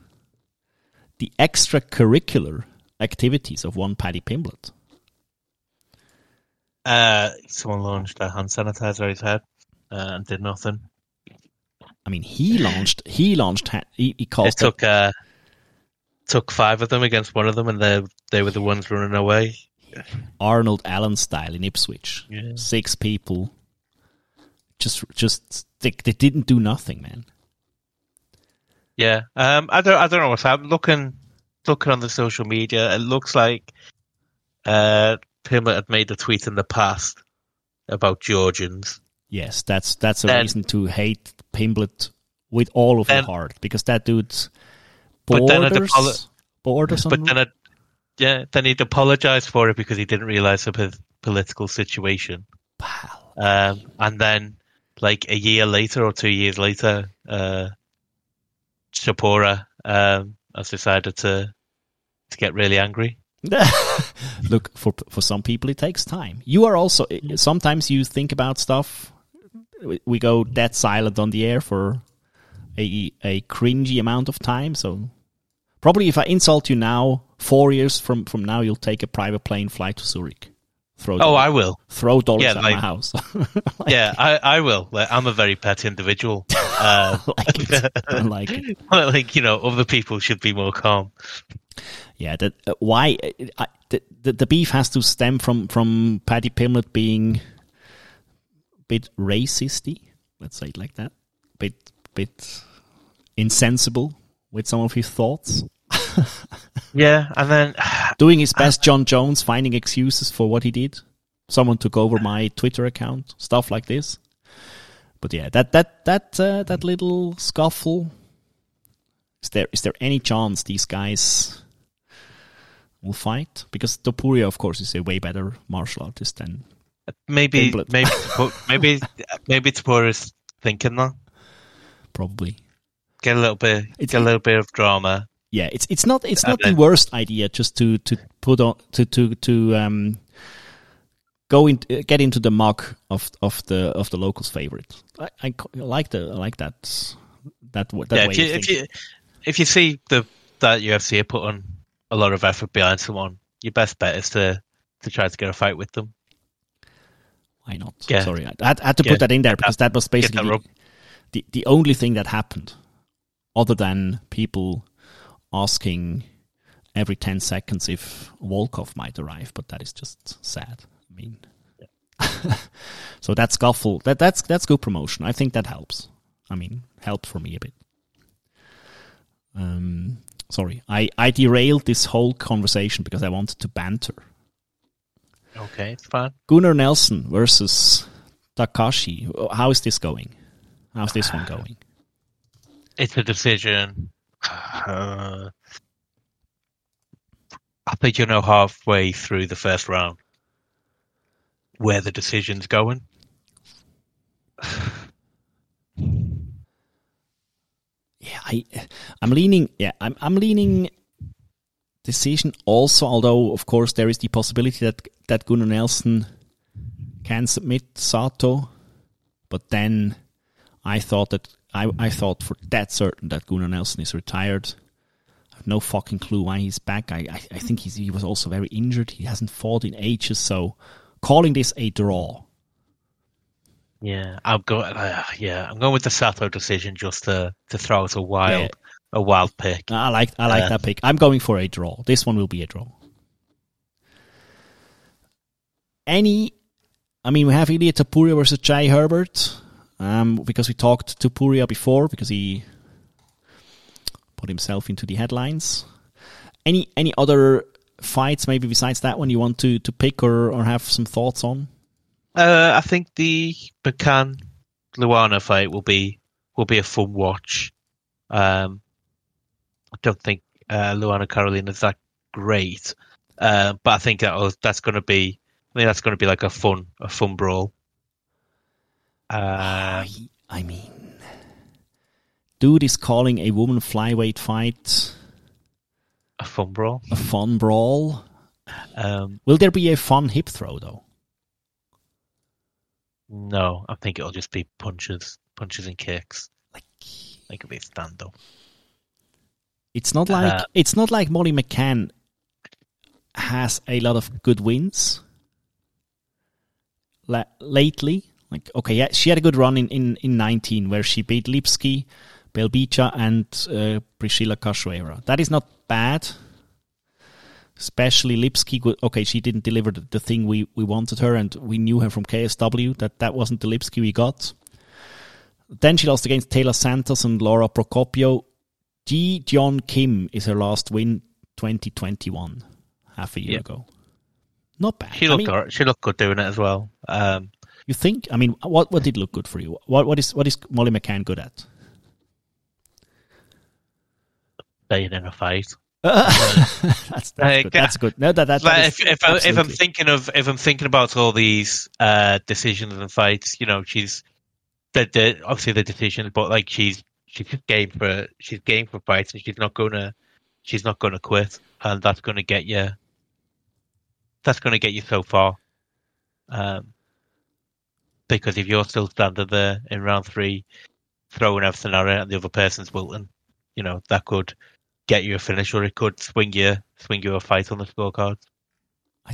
The extracurricular activities of one Paddy Pimblett? Uh, someone launched a hand sanitizer at his head uh, and did nothing. I mean, he launched, he launched, ha- he, he It took uh, took five of them against one of them, and they they were the ones running away. Arnold Allen style in Ipswich. Yeah. Six people. Just, just they, they didn't do nothing, man. Yeah, um, I don't I don't know what's happening. Looking looking on the social media, it looks like uh, Pimblett had made a tweet in the past about Georgians. Yes, that's that's a Then- reason to hate Pimblett with all of your heart because that dude's But then the borders, borders But then, it, yeah, then he'd apologise for it because he didn't realise the po- political situation. pal. Um, and then, like a year later or two years later, uh, Shapora um, has decided to to get really angry. Look, for for some people it takes time. You are also sometimes you think about stuff. we- go dead silent on the air for a a cringy amount of time. So probably if I insult you now, four years from from now, you'll take a private plane, fly to Zurich, throw Oh, dollars- I will. throw dollars yeah, at like- my house. Yeah, I, I will. Like, I'm a very petty individual. Uh, like it. Like it. like you know, other people should be more calm. Yeah, that uh, why uh, I, the, the the beef has to stem from from Paddy Pimblett being a bit racisty. Let's say it like that. Bit bit insensible with some of his thoughts. Yeah, and then Doing his best, Jon Jones, finding excuses for what he did. Someone took over my Twitter account, stuff like this. But yeah, that that that uh, that little scuffle. Is there is there any chance these guys will fight? Because Topuria, of course, is a way better martial artist than maybe Pimblett. maybe maybe maybe Topuria's thinking that. probably. Get a little bit, It's- get a little bit of drama. Yeah, it's it's not it's not the worst idea just to to put on to to to um go in get into the mug of of the of the locals' favorite. I, I like the I like that that that yeah, way. if you, if you if you see the that UFC put putting a lot of effort behind someone, your best bet is to to try to get a fight with them. Why not? Yeah. Sorry, I had, I had to Yeah. put that in there because that was basically that the the only thing that happened, other than people asking every 10 seconds if Volkov might arrive, but that is just sad. I mean, so that scuffle, that, that's, that's good promotion. I think that helps. I mean, helped for me a bit. Um, sorry, I, I derailed this whole conversation because I wanted to banter. Okay, it's fine. Gunnar Nelson versus Takashi. How is this going? How's this one going? It's a decision. Uh, I think you know halfway through the first round where the decision's going. I, I'm leaning. Yeah, I'm, I'm leaning decision. Also, although of course there is the possibility that that Gunnar Nelson can submit Sato, but then I thought that I, I thought for that certain that Gunnar Nelson is retired. I have no fucking clue why he's back. I I, I think he was also very injured. He hasn't fought in ages. So calling this a draw. Yeah, I'm going. Uh, yeah, I'm going with the Sato decision just to to throw out a wild Yeah. a wild pick. I like I like Uh, that pick. I'm going for a draw. This one will be a draw. Any, I mean, we have Ilia Topuria versus Jai Herbert, um, because we talked to Puria before because he put himself into the headlines. Any any other fights maybe besides that one you want to to pick or or have some thoughts on? Uh, I think the McCann Luana fight will be will be a fun watch. Um, I don't think uh, Luana Carolina is that great, uh, but I think that that's going to be. I think that's going to be like a fun a fun brawl. Uh, I, I mean, dude is calling a woman flyweight fight a fun brawl. a fun brawl. Um, Will there be a fun hip throw though? No, I think it'll just be punches, punches and kicks. Like think it'll be stand up. it's not like Uh, it's not like Molly McCann has a lot of good wins la- lately. Like okay, yeah, she had a good run in, in, in 19 where she beat Lipski, Belbita, and uh, Priscila Cachoeira. That is not bad. Especially Lipski. Okay, she didn't deliver the, the thing we, we wanted her, and we knew her from KSW that that wasn't the Lipski we got. Then she lost against Taila Santos and Lara Procopio. Ji Yeon Kim is her last win, 2021, half a year Yeah. ago. Not bad. She I looked mean, alright- she looked good doing it as well. Um, you think? I mean, what what did look good for you? What what is what is Molly McCann good at? staying in a fight. that's that's Like, good. That's good. No, that, that, that Like, is if, if, I, if I'm thinking of if I'm thinking about all these uh, decisions and fights, you know, she's the, the obviously the decisions, but like she's she's just game for she's game for fights, and she's not gonna she's not gonna quit, and that's gonna get you that's gonna get you so far. Um, because if you're still standing there in round three, throwing everything at it, and the other person's wilting, you know that could get you a finish, or it could swing you swing you a fight on the scorecard.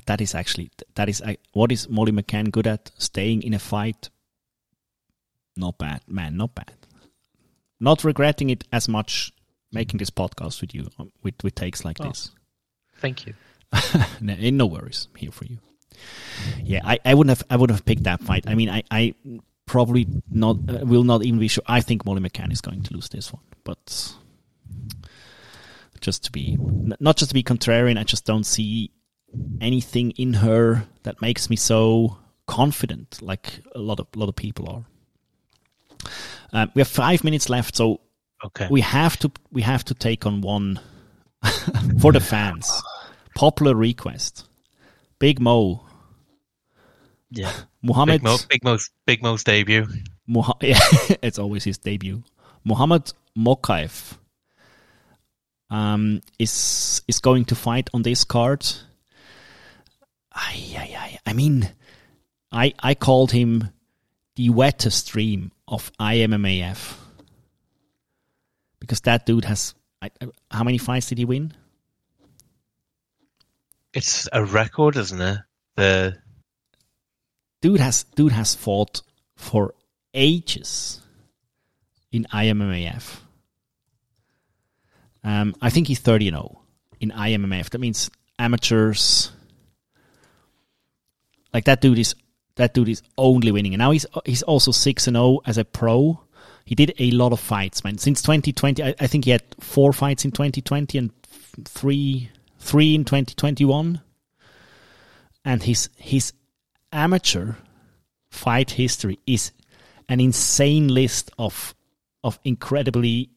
that is actually that is I- what is Molly McCann good at? Staying in a fight. Not bad, man. Not bad. Not regretting it as much. Making this podcast with you um, with with takes like Oh. this. Thank you. no, eh, no worries. I'm here for you. Yeah, I, I wouldn't have I would have picked that fight. I mean, I, I probably not uh, will not even be sure. I think Molly McCann is going to lose this one, but just to be not just to be contrarian, I just don't see anything in her that makes me so confident, like a lot of a lot of people are. Um, we have five minutes left, so Okay. we have to we have to take on one for the fans. Popular request. Big Mo. yeah. Muhammad Big Mo, Big Mo's, Big Mo's debut. Muha- yeah, it's always his debut. Muhammad Mokaev um, is is going to fight on this card. Ay, ay, ay. I mean, I I called him the wettest dream of IMMAF because that dude has. I, I- how many fights did he win? It's a record, isn't it? The dude has dude has fought for ages in IMMAF. Um, I think he's thirty and zero. in IMMF. That means amateurs. Like that dude is that dude is only winning, and now he's he's also six and zero as a pro. He did a lot of fights, man. Since 2020, I, I think he had four fights in 2020 and three three in 2021. And his his amateur fight history is an insane list of of incredibly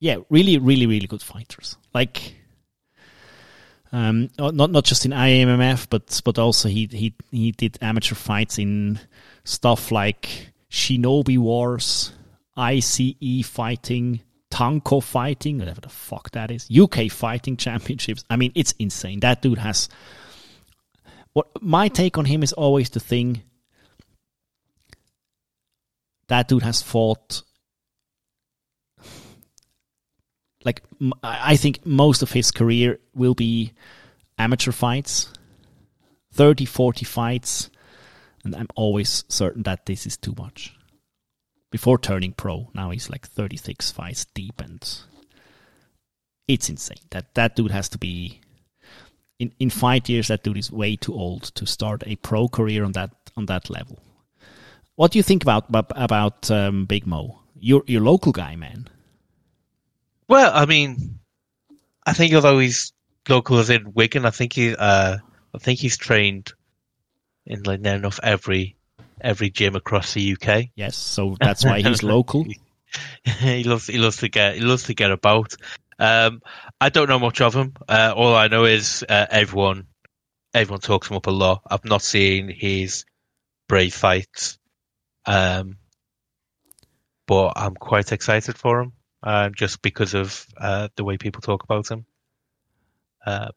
yeah really really really good fighters. Like um not not just in IMMF but but also he he he did amateur fights in stuff like Shinobi Wars ICE fighting Tanko fighting whatever the fuck that is UK fighting championships. I mean it's insane. That dude has what my take on him is always the thing that dude has fought like I think most of his career will be amateur fights 30 40 fights and I'm always certain that this is too much before turning pro now he's like 36 fights deep and it's insane that that dude has to be in in 5 years that dude is way too old to start a pro career on that on that level what do you think about about, um, Big Mo? Your your local guy, man. Well, I mean, I think although he's local as in Wigan, I think he, uh, I think he's trained in like near enough every every gym across the UK. Yes, so that's why he's local. he loves he loves to get he loves to get about. Um, I don't know much of him. Uh, all I know is uh, everyone everyone talks him up a lot. I've not seen his brave fights, um, but I'm quite excited for him uh, just because of uh, the way people talk about him. Uh,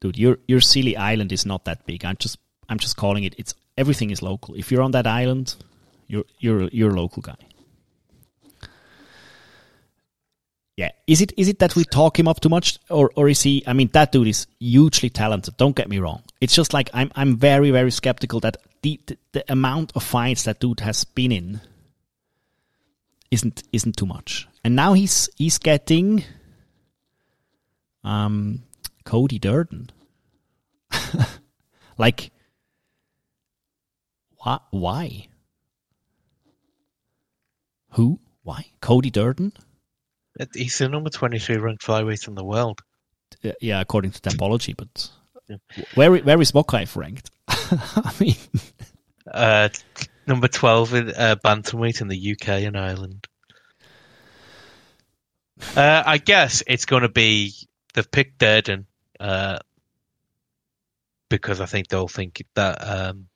Dude, your your silly island is not that big. I'm just I'm just calling it. It's everything is local. If you're on that island, you're you're you're a local guy. Yeah, is it is it that we talk him up too much, or or is he? I mean, that dude is hugely talented. Don't get me wrong. It's just like I'm I'm very very skeptical that the the, the amount of fights that dude has been in isn't isn't too much. And now he's he's getting um Cody Durden. like why why? Who? Why? Cody Durden? he's the number 23 ranked flyweight in the world. Uh, yeah, according to Tapology, but Yeah. where where is Mokaev ranked? I mean, Uh, number 12 in uh, bantamweight in the UK and Ireland. Uh, I guess it's going to be they've picked Durden uh, because I think they'll think that um,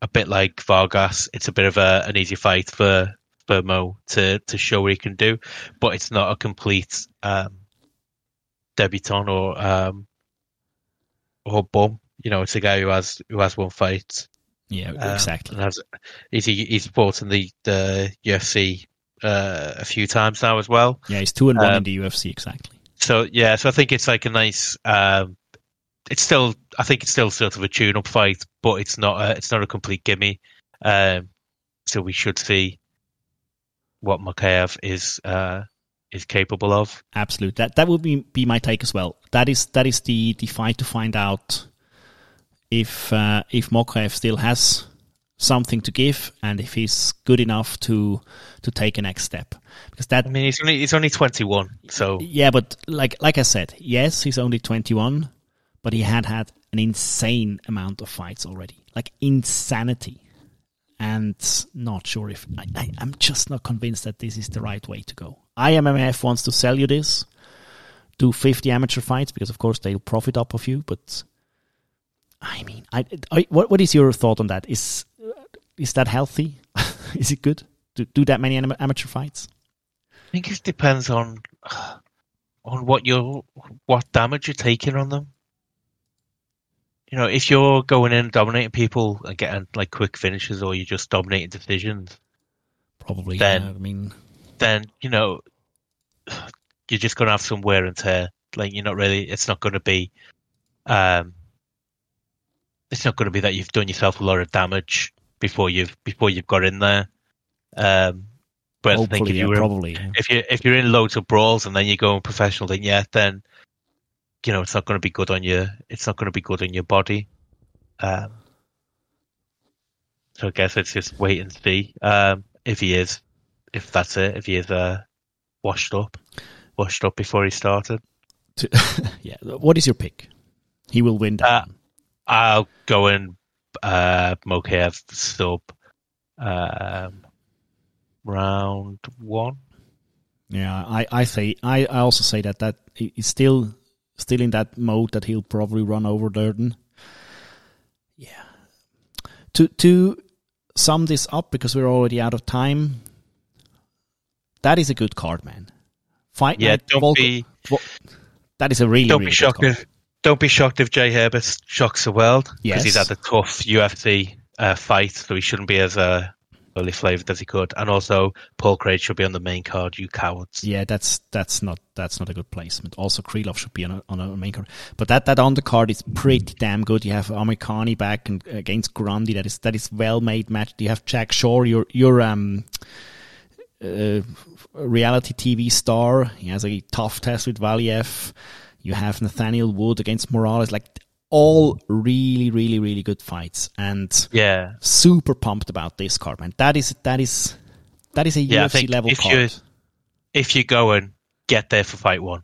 a bit like Vargas, it's a bit of a, an easy fight for for Mo to to show what he can do, but it's not a complete um, debutant or um, or bum. You know, it's a guy who has who has won fights. yeah, Um, exactly. and has, he's he's fought in the the UFC uh, a few times now as well. Yeah, he's two and one um, in the UFC exactly. So yeah, so I think it's like a nice. Um, it's still, I think it's still sort of a tune-up fight, but it's not. A, it's not a complete gimme. Um, so we should see what Mokaev is uh, is capable of. Absolute. That that would be be my take as well. That is that is the the fight to find out if uh, if Mokaev still has something to give and if he's good enough to to take a next step. Because that I mean, he's only he's only twenty-one, so yeah, but like like I said, yes, he's only 21, but he had had an insane amount of fights already. Like insanity. And not sure if I, I, I'm just not convinced that this is the right way to go. IMMF wants to sell you this, do 50 amateur fights because of course they'll profit up of you. But I mean, I, I what what is your thought on that? Is is that healthy? is it good to do that many am- amateur fights? I think it depends on on what you're what damage you're taking on them. You know, if you're going in dominating people and getting like quick finishes, or you're just dominating decisions, Probably. Then- yeah, I mean, then you know you're just going to have some wear and tear. Like you're not really. It's not going to be. Um, it's not going to be that you've done yourself a lot of damage before you've before you've got in there. Um, but I think hopefully, if yeah, you were probably. yeah. if you if you're in loads of brawls and then you go professional, then yeah, then you know, it's not going to be good on your, it's not going to be good on your body. Um, so I guess it's just wait and see um, if he is, if that's it, if he is uh, washed up, washed up before he started. Yeah. What is your pick? He will win. Uh. I'll go in uh, Mokaev sub um, round one. Yeah, I, I say I, I also say that that he's still still in that mode that he'll probably run over Durden. Yeah. To to sum this up because we're already out of time. That is a good card, man. Fight Yeah, Night don't Volko- be Vo- that is a really don't really be good shocked card. if don't be shocked if Jai Herbert shocks the world because Yes. he's had a tough UFC uh, fight, so he shouldn't be as uh, fully flavoured as he could. And also, Paul Craig should be on the main card. You cowards! Yeah, that's that's not that's not a good placement. Also, Krylov should be on a, on a main card, but that that on the card is pretty damn good. You have Amirkhani back and against Grundy. That is that is well made match. You have Jack Shore, your your um uh, reality TV star. He has a tough test with Valiev. You have Nathaniel Wood against Morales. Like all really really really good fights and Yeah, super pumped about this card, man. That is that is that is a Yeah, UFC level if card. you- if you go and get there for fight one,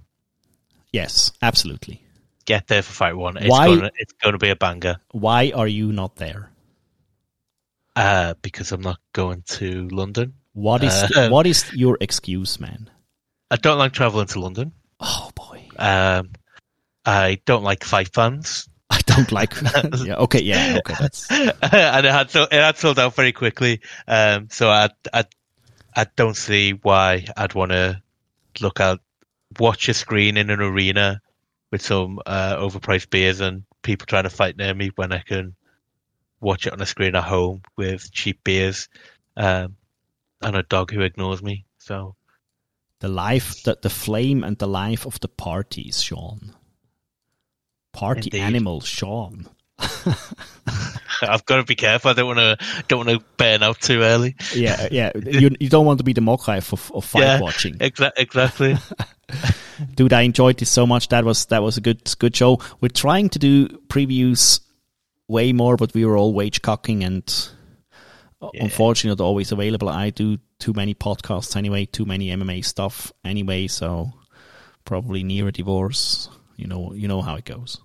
Yes, absolutely. get there for fight one. It's Why- gonna it's gonna be a banger. Why are you not there? Uh, because I'm not going to London. What is Uh, what is your excuse, man? I don't like traveling to London. Oh boy, Um, I don't like fight fans. I don't like. yeah, okay, yeah, okay. That's and it had so it had sold out very quickly. Um, so I I I don't see why I'd want to look at watch a screen in an arena with some uh, overpriced beers and people trying to fight near me when I can watch it on a screen at home with cheap beers um, and a dog who ignores me. So the life, the the flame and the life of the parties, Sean. Party Indeed. animal, Sean. I've got to be careful. I don't want to don't want to burn out too early. Yeah, uh, yeah. you you don't want to be the Mokai of, of fight Yeah. watching. Exa- exactly. dude i enjoyed this so much that was that was a good good show we're trying to do previews way more but we were all wage cocking and uh, unfortunately not always available i do too many podcasts anyway too many mma stuff anyway so probably near a divorce you know you know how it goes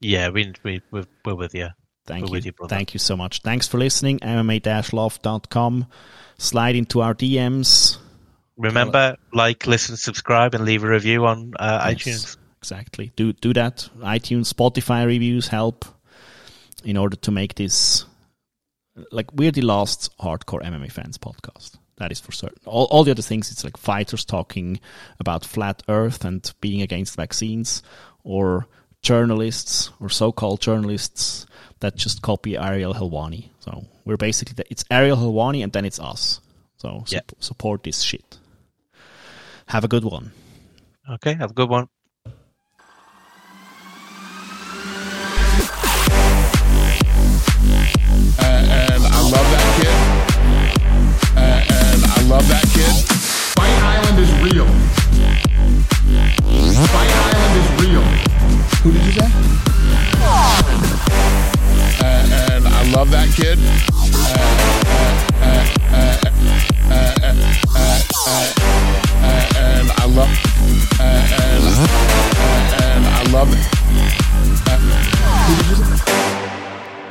yeah, we we we're, we're with you. Thank We're you. you, brother. Thank you so much. Thanks for listening. MMA-love.com. Slide into our DMs. Remember, like, listen, subscribe, and leave a review on uh, Yes, iTunes. Exactly. Do do that. iTunes, Spotify reviews help in order to make this like we're the last hardcore MMA fans podcast. That is for certain. All, all the other things, it's like fighters talking about flat Earth and being against vaccines, or journalists or so-called journalists that just copy Ariel Helwani. So we're basically the, it's Ariel Helwani and then it's us. So sup- support this shit. Have a good one. Okay, have a good one. And I love that kid. Uh, and I love that kid. Fight Island is real. Fight Island is real. Who did you say? Uh, and I love that kid. and I love, and, and I love it.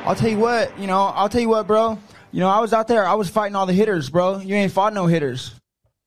I'll tell you what, you know, I'll tell you what, bro. You know, I was out there, I was fighting all the hitters, bro. You ain't fought no hitters.